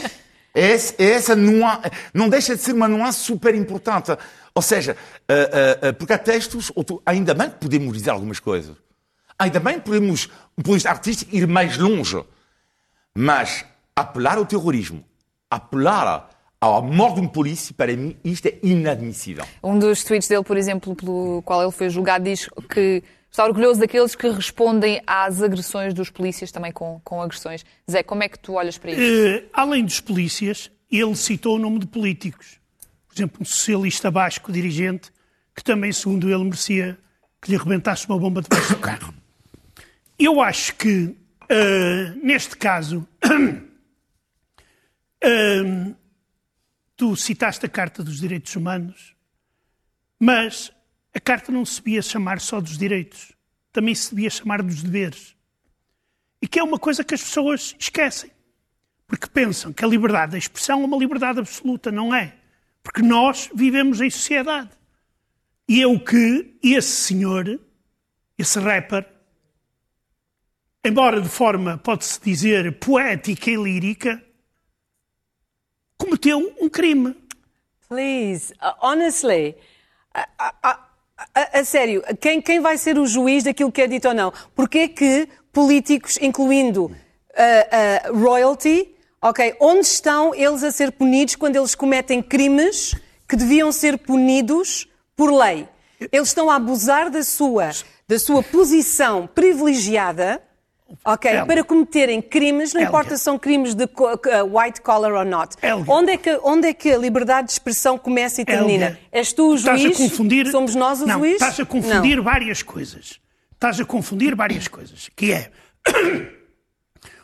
S3: É essa, é essa nuance, não deixa de ser uma nuance super importante. Ou seja, ah, ah, porque há textos, ainda bem que podemos dizer algumas coisas. Ainda bem que podemos, um ponto de vista artístico, ir mais longe. Mas apelar ao terrorismo, apelar à morte de um polícia, para mim, isto é inadmissível.
S1: Um dos tweets dele, por exemplo, pelo qual ele foi julgado, diz que está orgulhoso daqueles que respondem às agressões dos polícias também com, com agressões. Zé, como é que tu olhas para isto?
S4: Eh, além dos polícias, ele citou o nome de políticos. Por exemplo, um socialista basco dirigente, que também, segundo ele, merecia que lhe arrebentasse uma bomba debaixo do carro. Eu acho que, eh, neste caso, eh, tu citaste a Carta dos Direitos Humanos, mas a Carta não se devia chamar só dos direitos, também se devia chamar dos deveres. E que é uma coisa que as pessoas esquecem. Porque pensam que a liberdade da expressão é uma liberdade absoluta. Não é. Porque nós vivemos em sociedade. E é o que esse senhor, esse rapper, embora de forma, pode-se dizer, poética e lírica, cometeu um crime.
S2: Please, uh, honestly, a, a- a- a- a sério, quem, quem vai ser o juiz daquilo que é dito ou não? Porquê que políticos, incluindo uh, uh, royalty, ok, onde estão eles a ser punidos quando eles cometem crimes que deviam ser punidos por lei? Eles estão a abusar da sua, da sua posição privilegiada Ok,
S4: Helga.
S2: para cometerem crimes, não
S4: Helga.
S2: importa se são crimes de uh, white collar or not. Onde é, que, onde é que a liberdade de expressão começa e termina? És tu o
S4: estás
S2: juiz?
S4: a confundir...
S2: Somos nós o
S4: não,
S2: juiz?
S4: Estás a confundir várias coisas. Estás a confundir várias coisas. Que é...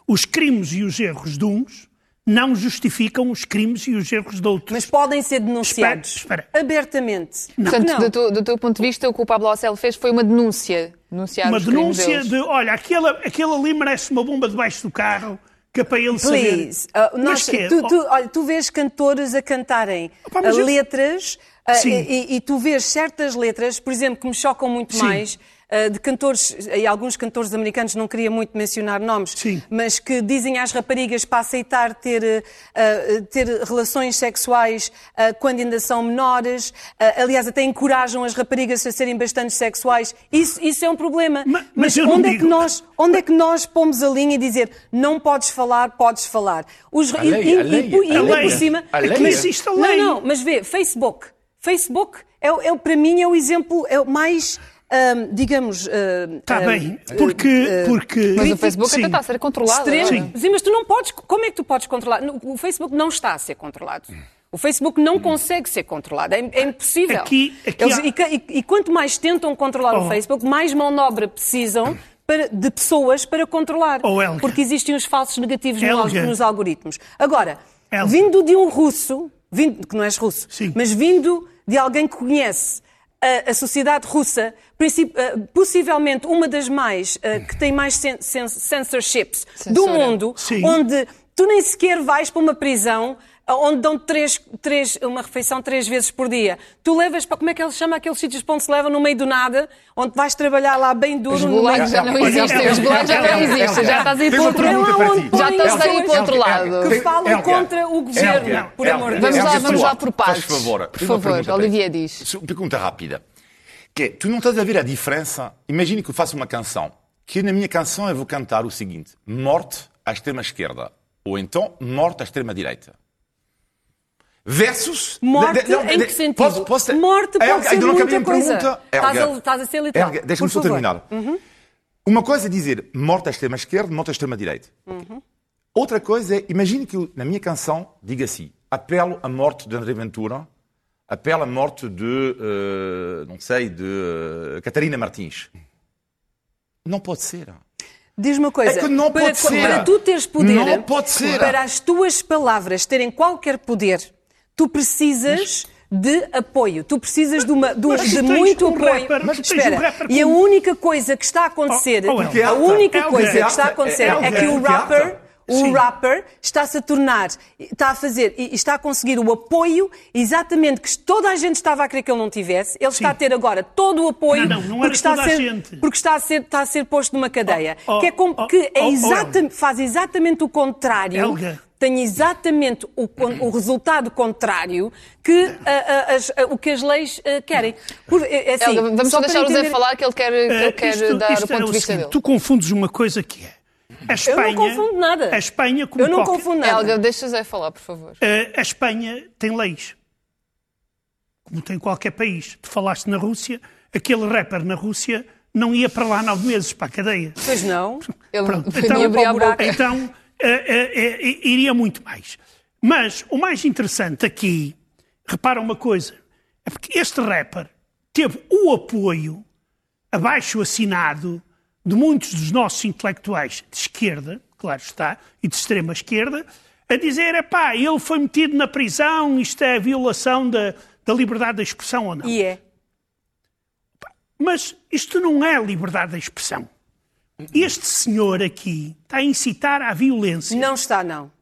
S4: os crimes e os erros de uns não justificam os crimes e os erros de outros.
S2: Mas podem ser denunciados
S4: Espera, espera.
S2: abertamente.
S1: Portanto,
S2: não.
S1: do, teu, do teu ponto de vista, o que o Pablo Ocel fez foi uma denúncia. Denunciar
S4: uma
S1: os crimes
S4: denúncia
S1: deles.
S4: de, olha, aquele, aquele ali merece uma bomba debaixo do carro, que é para ele
S2: Please.
S4: saber.
S2: Uh, nós-
S4: Mas que é?
S2: tu, tu- olha, tu vês cantores a cantarem
S4: Opa,
S2: uh,
S4: eu-
S2: letras
S4: Sim.
S2: e, e tu vês certas letras, por exemplo, que me chocam muito
S4: Sim.
S2: mais, de cantores, e alguns cantores americanos, não queria muito mencionar nomes,
S4: Sim.
S2: mas que dizem às raparigas para aceitar ter, ah, ter relações sexuais ah, quando ainda são menores. Ah, aliás, até encorajam as raparigas a serem bastante sexuais. Isso, isso é um problema.
S4: Ma- mas eu não
S2: onde, é que nós, onde é que nós pomos a linha e dizer não podes falar, podes falar? Os,
S3: A lei,
S2: e, e-
S3: a lei,
S2: e- e
S3: a
S4: lei.
S2: por cima.
S3: A lei.
S2: Mas-
S4: existe a
S2: não,
S4: lei.
S2: não, mas vê, Facebook. Facebook, é, o- é, o- para mim, é o exemplo é o mais, ahm, digamos.
S4: Está Tá bem, porque... porque
S1: Mas o Facebook
S4: sim.
S1: até está a ser controlado.
S2: Extremo.
S1: não é?
S2: Sim. mas tu não podes. Como é que tu podes controlar? O Facebook não está a ser controlado. O Facebook não consegue ser controlado. É, é impossível.
S4: Aqui- aqui
S2: Eles-
S4: há-
S2: e, e- e quanto mais tentam controlar
S4: Oh.
S2: o Facebook, mais mão de obra precisam para- de pessoas para controlar.
S4: Oh.
S2: Porque existem os falsos negativos
S4: Helga.
S2: nos algoritmos. Agora,
S4: Helga.
S2: vindo de um russo, vindo, que não és russo,
S4: Sim.
S2: mas vindo de alguém que conhece a, a sociedade russa, eh, possivelmente uma das mais, eh, que tem mais cen- cen- censorships do
S1: Censura.
S2: mundo,
S4: Sim.
S2: onde tu nem sequer vais para uma prisão onde dão três, três, uma refeição três vezes por dia. Tu levas para, como é que ele chama aqueles sítios para onde se leva no meio do nada, onde vais trabalhar lá bem duro
S1: Os gulags já não existem. Os gulags já não existem. Já estás a ir
S3: Tens
S1: para outro
S2: põem
S1: Já estás a ir
S2: pessoas
S1: para outro lado.
S2: que falam contra o governo, por amor de
S1: Vamos
S2: Deus.
S1: lá, vamos lá por partes.
S3: favor.
S1: Por favor,
S3: pergunta para
S1: Olivier diz.
S3: Pergunta rápida. Que tu não estás a ver a diferença? Imagine que eu faço uma canção. Que na minha canção eu vou cantar o seguinte: morte à extrema esquerda. Ou então morte à extrema direita. Versus.
S2: Morte
S3: de- de- não,
S2: em que sentido?
S3: posso- posso-
S2: Morte pode
S3: Helga,
S2: ser
S3: ainda não
S2: muita
S3: a
S2: coisa.
S3: pergunta.
S2: Estás
S3: Helga,
S2: a- estás a ser literal.
S3: Helga, deixa-me só terminar. Uma coisa é dizer morte à extrema esquerda, morte à extrema direita. Outra coisa é, imagine que eu, na minha canção diga assim: apelo à morte de André Ventura, apelo à morte de, eh, não sei, de eh, Catarina Martins. Não pode ser.
S2: Diz uma coisa,
S3: É que não
S2: para,
S3: pode ser.
S2: para tu teres poder,
S3: Não pode ser.
S2: para as tuas palavras terem qualquer poder, tu precisas de apoio, tu precisas de, uma, de,
S4: Mas
S2: de muito
S4: um
S2: apoio.
S4: rapper- mas
S2: Espera,
S4: um
S2: e a única coisa que está a acontecer,
S4: Oh, oh,
S2: a única
S3: Helga,
S2: coisa que está a acontecer
S3: Helga,
S2: é que o rapper o
S4: Sim.
S2: rapper está-se a tornar, está a fazer e está a conseguir o apoio exatamente que toda a gente estava a querer que ele não tivesse. Ele está
S4: Sim.
S2: a ter agora todo o apoio
S4: Não, não, não era
S2: porque, está
S4: toda
S2: a
S4: a
S2: ser,
S4: gente.
S2: porque está a ser, está a ser posto numa cadeia.
S4: Oh, oh,
S2: que é como
S4: oh,
S2: que é
S4: oh, oh,
S2: exata-
S4: Helga.
S2: faz exatamente o contrário.
S4: Helga.
S2: Tem exatamente o, o resultado contrário que as- o que as leis ah, querem. Por- é, é assim,
S1: Helga, vamos só deixar o Zé falar que ele quer, que ele
S4: Eh,
S1: quer
S4: isto-
S1: dar
S4: isto
S1: o ponto
S4: é
S1: de vista
S4: seguinte,
S1: dele.
S4: Tu confundes uma coisa que é. A Espanha,
S2: confundo nada.
S4: A Espanha, como
S2: Eu não
S4: qualquer-
S2: confundo nada.
S1: Helga, deixa o Zé falar, por favor.
S4: A Espanha tem leis. Como tem qualquer país. Tu falaste na Rússia, aquele rapper na Rússia não ia para lá nove meses para a cadeia.
S2: Pois não.
S1: Ele
S4: Pronto, então,
S1: abria a boca.
S4: então eh, eh, eh, iria muito mais. Mas o mais interessante aqui, repara uma coisa, é porque este rapper teve o apoio abaixo assinado de muitos dos nossos intelectuais de esquerda, claro está, e de extrema esquerda, a dizer, epá, ele foi metido na prisão, isto é violação da, da liberdade da expressão ou não.
S2: E é.
S4: Mas isto não é liberdade da expressão. Este senhor aqui está a incitar à violência.
S2: Não está, não.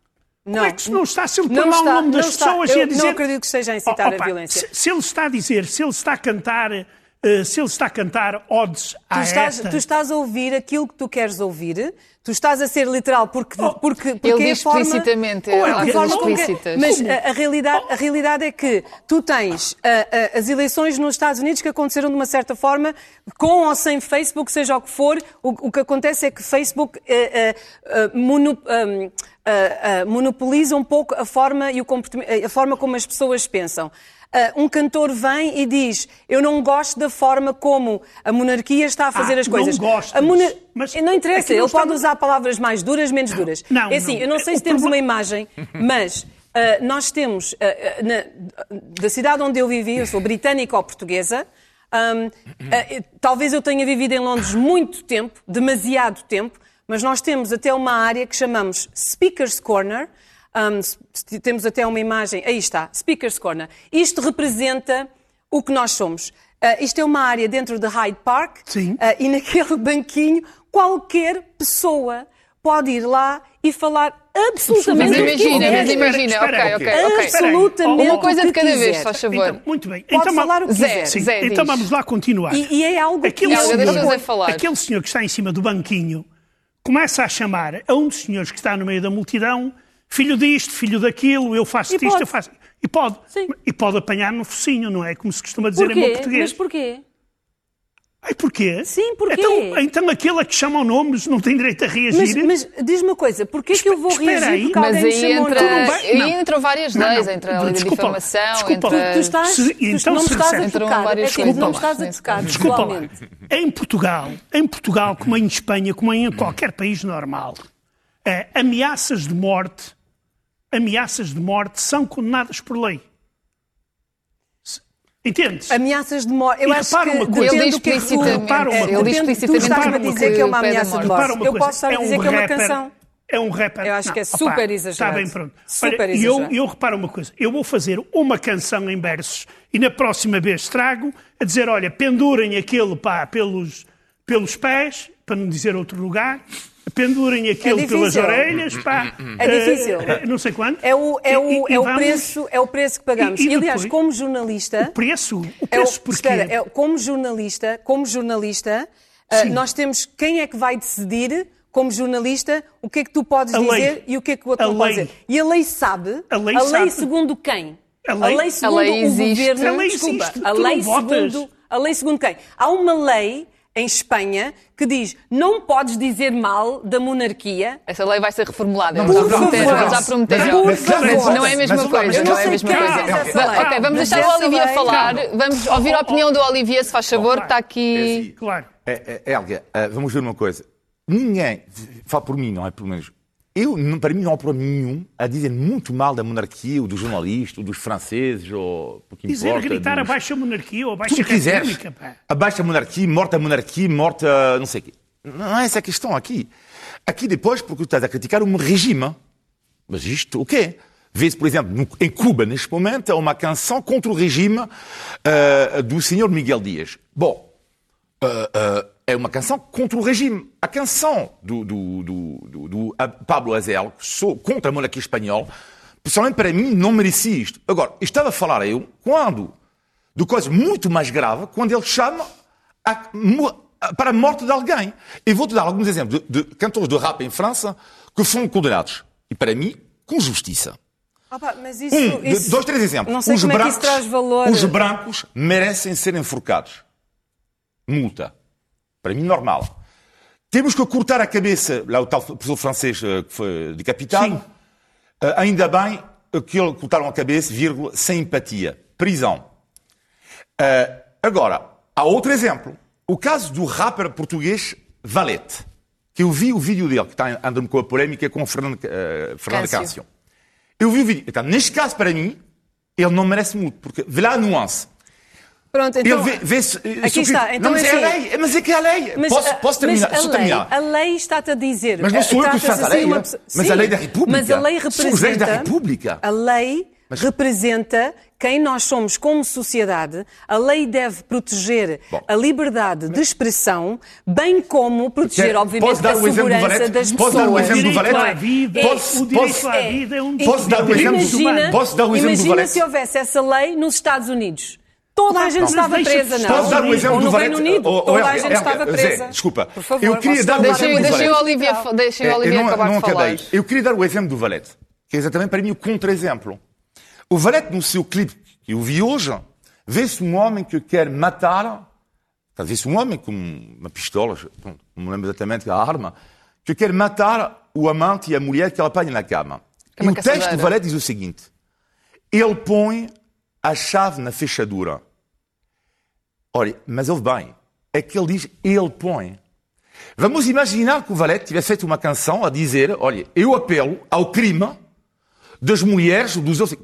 S2: Não.
S4: Como é que se não está? Se ele põe
S2: Não
S4: lá
S2: está,
S4: o nome das
S2: não está.
S4: pessoas
S2: Eu
S4: e a dizer...
S2: não acredito que esteja a incitar a
S4: Opa,
S2: violência.
S4: Se, se ele está a dizer, se ele está a cantar, se ele está a cantar odes à
S2: Tu estás,
S4: ETA,
S2: tu estás a ouvir aquilo que tu queres ouvir, tu estás a ser literal porque,
S4: Oh,
S2: porque, porque
S1: Ele
S2: é a forma,
S1: explicitamente,
S4: Ou é
S2: a forma
S1: explícitas.
S2: Mas a, a realidade, a realidade é que tu tens ah, ah, as eleições nos Estados Unidos que aconteceram de uma certa forma, com ou sem Facebook, seja o que for, o, o que acontece é que Facebook ah, ah, mono- ah, monopoliza um pouco a forma, e o comportamento- a forma como as pessoas pensam. Ah, um cantor vem e diz: Eu não gosto da forma como a monarquia está a fazer
S4: Ah,
S2: as coisas.
S4: não gostas,
S2: A mona-
S4: mas
S2: não interessa,
S4: não
S2: ele pode
S4: estamos-
S2: usar palavras mais duras, menos duras.
S4: Não,
S2: é assim,
S4: não.
S2: eu não sei
S4: O
S2: se temos
S4: problema-
S2: uma imagem, mas ah, nós temos, ah, ah, na- da cidade onde eu vivi, eu sou britânica ou portuguesa, ahm, ah, talvez eu tenha vivido em Londres muito tempo, demasiado tempo, mas nós temos até uma área que chamamos Speaker's Corner. S- temos até uma imagem, aí está, Speaker's Corner. Isto representa o que nós somos. Ah, isto é uma área dentro de Hyde Park
S4: Sim.
S2: ah, e naquele banquinho qualquer pessoa pode ir lá e falar absolutamente
S1: Mas
S2: o que
S1: imagina, mas imagina,
S4: espera
S1: ok, ok, ok.
S2: Absolutamente
S1: Uma coisa de
S2: que
S1: cada vez, faz favor.
S4: Então, muito bem.
S2: Pode
S4: então,
S2: falar o que
S1: Zé,
S2: quiser.
S1: Zé,
S4: então
S1: diz.
S4: vamos lá continuar.
S2: E, e é algo que
S4: Aquele
S1: deixa
S4: senhor,
S1: falar.
S4: aquele senhor que está em cima do banquinho começa a chamar a um dos senhores que está no meio da multidão filho disto, filho daquilo, eu faço
S2: E
S4: isto,
S2: pode.
S4: eu faço... E pode.
S2: Sim.
S4: E pode apanhar no focinho, não é? Como se costuma dizer em bom
S2: Porquê?
S4: português.
S2: Mas porquê?
S4: Ai, porquê?
S2: Sim, porquê?
S4: Então, então aquele a que chamam nomes não tem direito a
S2: Mas,
S4: reagir?
S2: mas diz-me uma coisa, porquê que eu vou
S4: Espera
S2: reagir
S4: aí.
S2: porque
S1: Mas
S2: alguém
S1: aí
S2: chamou
S1: entra, aí
S4: não.
S1: entram várias
S4: Não,
S1: leis,
S4: não,
S1: entra a lei
S4: desculpa
S1: difamação,
S4: desculpa
S1: entra...
S2: Tu estás,
S4: Se- então,
S2: não me
S4: se
S2: estás a tocar,
S1: várias
S2: é que não me estás a tocar
S4: Desculpa lá. Em Portugal, em Portugal, como em Espanha, como em qualquer país normal, eh, ameaças de morte, ameaças de morte são condenadas por lei. Entendes?
S2: Ameaças de morte. Eu
S4: E
S2: acho que
S4: uma coisa.
S1: Ele diz
S2: é
S1: explicitamente,
S4: repara uma
S2: é,
S4: coisa.
S1: ele diz explicitamente
S2: Tu estás-me a dizer que é uma ameaça de
S1: morte.
S2: Eu posso estar a
S4: um
S2: dizer que é uma canção.
S4: É um rapper.
S2: Eu acho que é super
S4: opá,
S2: exagerado.
S4: Está bem pronto.
S2: Super
S4: Olha, e
S2: exagerado.
S4: eu, eu reparo uma coisa. Eu vou fazer uma canção em versos e na próxima vez trago a dizer, olha, pendurem aquele pá, pelos, pelos pés, para não dizer outro lugar, pendurem aquele pelas
S2: difícil.
S4: orelhas, pá.
S2: É difícil.
S4: eh, não sei quanto.
S2: É o, é o,
S4: E- e
S2: é o, preço, é o preço que pagamos.
S4: E-
S2: E,
S4: e
S2: aliás,
S4: depois-
S2: como jornalista.
S4: O preço? O
S2: É o,
S4: preço porquê?
S2: espera, é, como jornalista, como jornalista,
S4: Sim.
S2: nós temos quem é que vai decidir, como jornalista, o que é que tu podes
S4: A lei.
S2: dizer e o que é que o outro
S4: A
S2: não pode
S4: lei.
S2: dizer. E a lei sabe.
S4: A lei sabe.
S2: segundo quem?
S4: A lei-
S2: segundo
S1: A lei
S2: o governo.
S4: A lei
S2: desculpa, a lei
S4: não votas.
S2: segundo. A lei segundo quem? Há uma lei em Espanha que diz não podes dizer mal da monarquia.
S1: Essa lei vai ser reformulada.
S3: Não,
S1: Eles já prometeram. já prometeram. Não é a mesma coisa. Não é a mesma
S2: quem
S1: coisa. Ok, vamos deixar o Olivier falar. Vamos ouvir a opinião do Olivier, se faz favor, que está aqui.
S4: Claro.
S3: É, é, Helga, eh, vamos ver uma coisa. Ninguém, fala por mim, não é por menos. Eu, para mim, não há problema nenhum a dizer muito mal da monarquia, ou dos jornalistas, ou dos franceses, ou o que
S4: Dizer,
S3: importa.
S4: gritar
S3: dos...
S4: abaixo a monarquia ou abaixo a república, pá.
S3: Abaixo a monarquia, morta a monarquia, morta não sei o quê. Não é essa a questão aqui. Aqui depois, porque tu estás a criticar um regime. Mas isto, o quê? Vês, por exemplo, em Cuba, neste momento, há uma canção contra o regime ah, do senhor Miguel Dias. Bom, ah, ah, é uma canção contra o regime. A canção do, do, do, do- ah, Pablo sou contra a monarquia espanhola, pessoalmente para mim não merecia isto. Agora, estava a falar eu quando, de coisa muito mais grave, quando ele chama a para a morte de alguém. E vou-te dar alguns exemplos de, de cantores de rap em França que foram condenados. E para mim, com justiça.
S2: Opa, mas isso,
S3: Um,
S2: isso-
S3: dois, três exemplos.
S2: Não sei
S3: os
S2: como
S3: brancos,
S2: é que isso traz valor.
S3: Os brancos merecem ser enforcados. Multa. Para mim, normal. Temos que cortar a cabeça, lá o tal professor francês eh, que foi decapitado.
S4: Sim.
S3: Eh, ainda bem que ele cortaram a cabeça, vírgula, sem empatia. Prisão. Eh, agora, há outro exemplo. O caso do rapper português Valete. Que eu vi o vídeo dele, que está andando com a polémica com o Fernando, eh, Fernando. Eu vi o vídeo. Então, neste caso, para mim, ele não merece muito, porque vê lá a nuance.
S2: Pronto,
S3: Ele
S2: então,
S3: vê, vê
S2: aqui está. Então
S3: não, mas
S2: é
S3: é a
S2: assim.
S3: lei. Mas é que é a lei.
S2: Mas,
S3: posso,
S2: ah,
S3: posso terminar?
S2: mas a lei,
S3: terminar.
S2: a lei está-te a dizer.
S3: Mas não sou eu que faço a
S2: assim
S3: lei,
S2: uma pessoa-
S3: Mas
S2: Sim,
S3: a lei da República.
S2: Mas a lei
S3: São
S2: representa.
S3: os leis da República.
S2: A lei representa quem nós somos como sociedade. A lei deve proteger
S3: Bom.
S2: a liberdade de expressão, bem como proteger, obviamente,
S3: posso
S2: a segurança das
S3: Posso
S2: pessoas.
S3: dar o exemplo do Valete? Posso- posso-
S2: É.
S4: é um
S3: Posso dar o
S4: direito
S3: exemplo-
S4: humano.
S2: Imagina,
S3: Posso dar o exemplo do
S2: imagina
S3: Valete?
S2: se houvesse essa lei nos Estados Unidos. Toda a gente
S4: Não.
S2: estava presa, não?
S3: Posso dar o exemplo do
S2: no
S3: Valete?
S2: Reino Unido,
S3: Oh,
S2: toda a
S3: Helga,
S2: gente
S3: Helga,
S2: estava
S3: Zé,
S2: presa.
S3: desculpa.
S2: Por favor,
S3: Eu queria dar o
S2: falar?
S3: exemplo do
S1: o
S3: Valete.
S1: Olivier, deixem o
S3: É, não,
S1: acabar
S3: não
S1: de falar.
S3: acabei. Eu queria dar o exemplo do Valete, que é exatamente para mim o contra-exemplo. O Valete, no seu clipe que eu vi hoje, vê-se um homem que quer matar, tá, vê-se um homem com uma pistola, não me lembro exatamente a arma, que quer matar o amante e a mulher que ele apanha na cama.
S1: Que é
S3: E o texto do Valete diz o seguinte: ele põe a chave na fechadura. Olha, mas ouve bem, é que ele diz ele põe. Vamos imaginar que o Valete tivesse feito uma canção a dizer: olha, eu apelo ao crime das mulheres, dos.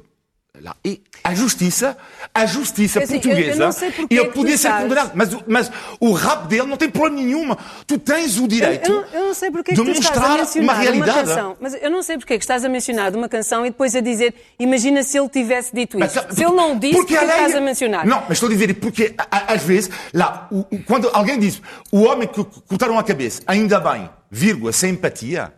S3: Lá, E a justiça, a justiça
S2: Assim, eu- eu
S3: portuguesa,
S2: porque é
S3: ele
S2: tu
S3: podia ser condenado, mas, o- mas o rap dele não tem problema nenhum. Tu tens o direito
S2: Eu, eu, eu não sei porque é
S3: de
S2: que tu estás a
S3: mostrar uma realidade.
S2: canção. Mas eu não sei porque é que estás a mencionar uma canção e depois a dizer, imagina se ele tivesse dito
S3: Mas,
S2: isso. Se ele não disse, porque é que estás a mencionar?
S3: Não, mas estou a dizer, porque a- a- às vezes, lá, o- o- quando alguém diz o homem que cortaram a cabeça, ainda bem, vírgula, sem empatia,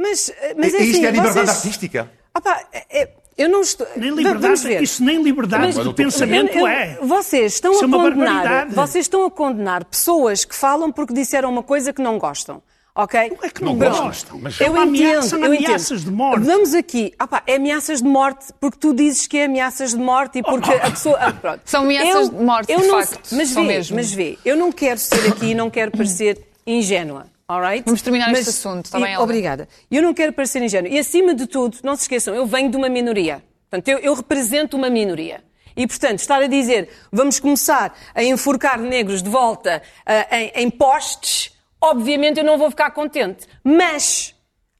S2: Mas, mas é
S3: Isto
S2: assim,
S3: é liberdade
S2: vocês...
S3: artística.
S2: Opa, é- é- eu não estou.
S4: Nem liberdade, isso nem liberdade
S2: Mas-
S4: de pensamento
S2: Eu- eu-
S4: é.
S2: Vocês estão
S4: Isso é
S2: a
S4: uma
S2: condenar.
S4: barbaridade.
S2: Vocês estão a condenar pessoas que falam porque disseram uma coisa que não gostam. Ok?
S4: Não é que não
S2: Pronto.
S4: gostam, mas
S2: eu
S4: é uma
S2: entendo,
S4: ameaça, são
S2: eu entendo.
S4: ameaças de morte.
S2: Vamos aqui. Ah pá, é ameaças de morte porque tu dizes que é ameaças de morte e porque a pessoa. ah, pronto.
S1: São ameaças de morte,
S2: eu
S1: de
S2: não,
S1: facto,
S2: Mas vê,
S1: mesmo.
S2: mas vê, eu não quero ser aqui, não quero parecer ingênua. Alright?
S1: Vamos terminar
S2: Mas-
S1: este assunto, está
S2: e-
S1: bem, Helga?
S2: Obrigada. Eu não quero parecer ingênua. E acima de tudo, não se esqueçam, eu venho de uma minoria. Portanto, eu, eu represento uma minoria. E, portanto, estar a dizer vamos começar a enforcar negros de volta ah, em, em postes, obviamente eu não vou ficar contente. Mas,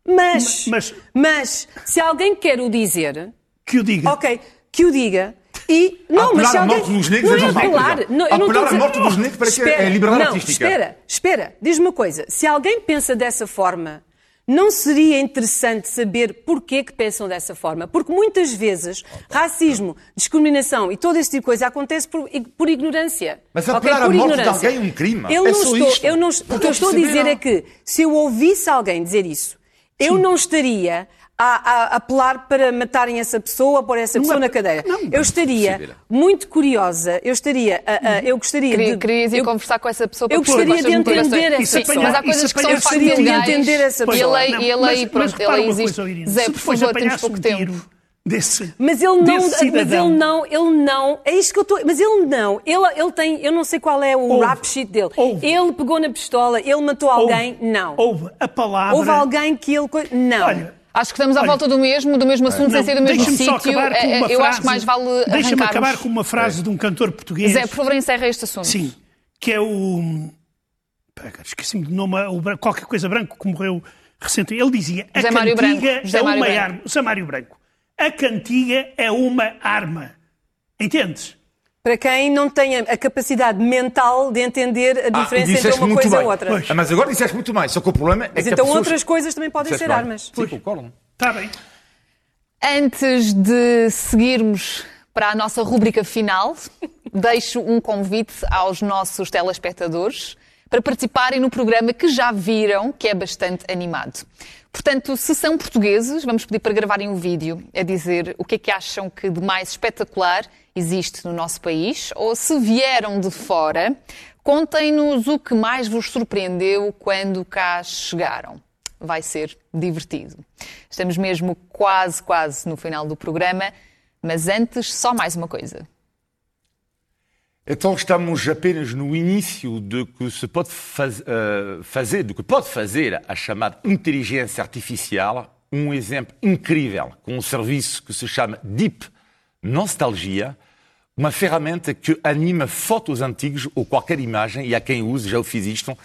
S2: mas,
S4: Mas-
S2: mas, se alguém quer o dizer,
S4: Que o diga.
S2: ok, que o diga. E, não, mas se alguém...
S3: morte dos negros
S2: não
S3: é
S2: apelar. Não, eu não
S3: Apelar
S2: a dizer-
S3: morte dos negros parece que é
S2: Espera,
S3: liberdade
S2: não,
S3: artística.
S2: Espera, espera. Diz-me uma coisa. Se alguém pensa dessa forma, não seria interessante saber porquê que pensam dessa forma? Porque muitas vezes racismo, discriminação e todo esse tipo de coisa acontece por, por ignorância.
S3: Mas apelar à
S2: Por
S3: morte de alguém é um crime.
S2: Eu
S3: É
S2: não estou,
S3: isto.
S2: eu não, o que eu
S3: estou a
S2: a dizer
S3: não.
S2: é que se eu ouvisse alguém dizer isso, eu não estaria a, a apelar para matarem essa pessoa ou pôr essa pessoa
S4: é-
S2: na cadeira.
S4: não,
S2: eu estaria muito curiosa, eu estaria, a- a- eu gostaria
S1: Queria,
S2: de...
S1: querias ir
S2: eu-
S1: conversar com essa pessoa
S2: eu
S1: para perceber
S2: gostaria de entender essa
S1: Sim,
S2: pessoa.
S1: Mas há coisas
S4: Isso
S1: que são facto
S2: gostaria de entender essa
S1: e a
S2: pessoa.
S1: lei,
S4: Não,
S1: e lei,
S4: mas
S1: pronto,
S4: uma
S1: existe. Zé, por favor, temos pouco
S4: um
S1: tempo.
S4: Desse,
S2: Mas ele não,
S4: desse
S2: mas ele não, ele não, é isto que eu estou, mas ele não, ele, ele tem, eu não sei qual é o
S4: Houve.
S2: rap sheet dele.
S4: Houve.
S2: Ele pegou na pistola, ele matou
S4: Houve-
S2: alguém, não.
S4: Houve a palavra.
S2: Houve alguém que ele, não.
S4: Olha,
S1: Acho que estamos à
S4: Olha,
S1: volta do mesmo, do mesmo assunto, sem
S4: não,
S1: ser do mesmo sítio. Eh, Eu
S4: frase,
S1: acho que mais vale
S4: Deixa-me acabar com uma frase de um cantor português.
S1: Zé, por favor, encerra este assunto.
S4: Sim, que é o. Esqueci-me do nome, o qualquer coisa branco que morreu recentemente. Ele dizia: a
S1: José
S4: cantiga
S1: Branco. José
S4: é
S1: Mário
S4: uma
S1: Branco.
S4: arma. José Mário Branco. A cantiga é uma arma. Entendes?
S2: Para quem não tem a capacidade mental de entender a
S3: Ah,
S2: diferença entre
S3: disseste
S2: uma
S3: muito
S2: coisa
S3: bem.
S2: e outra.
S4: Pois.
S3: Ah, Mas agora disseste muito mais, só que o problema é
S2: Mas
S3: que
S2: então
S3: pessoas...
S2: outras coisas também podem
S3: Disseste
S2: ser
S3: bem.
S2: armas.
S3: Sim, concordo.
S4: Está bem.
S1: Antes de seguirmos para a nossa rúbrica final, deixo um convite aos nossos telespectadores para participarem no programa que já viram, que é bastante animado. Portanto, se são portugueses, vamos pedir para gravarem um vídeo a dizer o que é que acham que de mais espetacular existe no nosso país, ou se vieram de fora, contem-nos o que mais vos surpreendeu quando cá chegaram vai ser divertido. Estamos mesmo quase, quase no final do programa, mas antes, só mais uma coisa.
S3: Então estamos apenas no início do que se pode faz, eh, fazer, do que pode fazer a chamada inteligência artificial. Um exemplo incrível com um serviço que se chama Deep Nostalgia, uma ferramenta que anima fotos antigas ou qualquer imagem, e há quem use, já o fiz isto,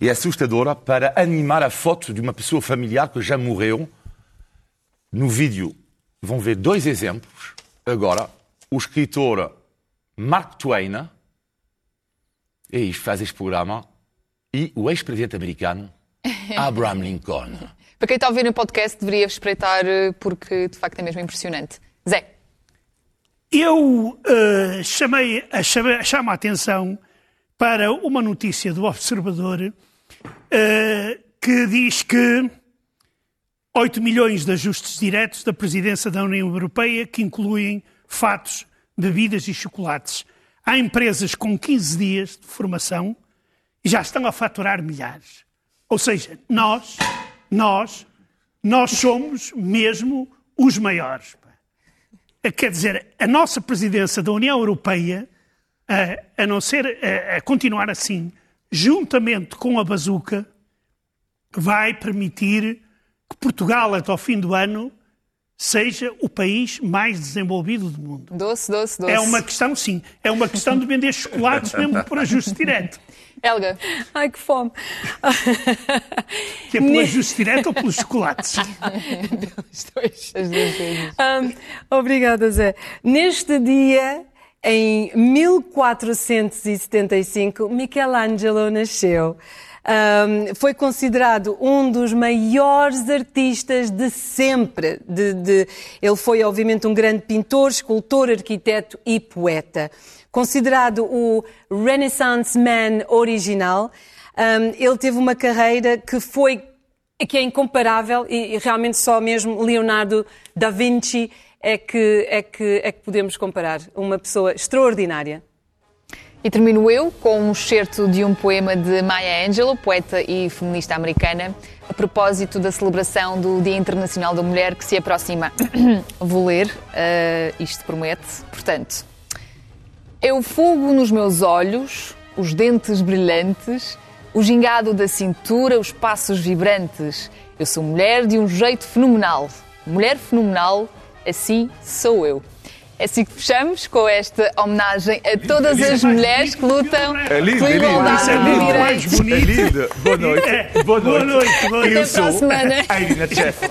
S3: é assustadora para animar a foto de uma pessoa familiar que já morreu. No vídeo vão ver dois exemplos. Agora, o escritor Mark Twain, que faz este programa, e o ex-presidente americano Abraham Lincoln.
S1: Para quem está a ouvir no podcast, deveria espreitar, eh, porque de facto é mesmo impressionante. Zé,
S4: Eu eh, chamei, a- chamo a atenção para uma notícia do Observador eh, que diz que 8 milhões de ajustes diretos da presidência da União Europeia que incluem fatos, bebidas e chocolates. Há empresas com 15 dias de formação e já estão a faturar milhares. Ou seja, nós, nós, nós somos mesmo os maiores. Quer dizer, a nossa presidência da União Europeia, a, a não ser a, a continuar assim, juntamente com a bazuca, vai permitir que Portugal, até ao fim do ano, seja o país mais desenvolvido do mundo.
S1: doce, doce, doce.
S4: É uma questão, sim, é uma questão de vender chocolates mesmo por ajuste direto.
S1: Helga,
S2: Ai, que fome.
S4: Que é pelo ajuste direto ou pelos chocolates.
S1: os dois, as duas coisas.
S2: Hum, obrigada, Zé. Neste dia, em 1475, Michelangelo nasceu. Hum, foi considerado um dos maiores artistas de sempre. De- de- ele foi, obviamente, um grande pintor, escultor, arquiteto e poeta. Considerado o Renaissance Man original, hum, ele teve uma carreira que foi que é incomparável e, e realmente só mesmo Leonardo da Vinci é que, é que, é que podemos comparar. Uma pessoa extraordinária.
S1: E termino eu com um excerto de um poema de Maya Angelou, poeta e feminista americana, a propósito da celebração do Dia Internacional da Mulher que se aproxima. Vou ler, uh, isto promete. Portanto, é o fogo nos meus olhos, os dentes brilhantes, o gingado da cintura, os passos vibrantes. Eu sou mulher de um jeito fenomenal. Mulher fenomenal, assim sou eu. É assim que fechamos com esta homenagem a todas as mulheres que lutam
S3: É lindo,
S1: pela
S3: é lindo.
S1: igualdade
S3: é
S1: de
S3: lindo.
S4: mais
S1: direitos.
S4: bonito.
S3: É lindo. Boa noite. Boa noite.
S4: Boa noite. Boa
S3: Eu
S4: noite.
S1: Até para a
S3: sou
S1: semana.
S3: a Irina Tchefa.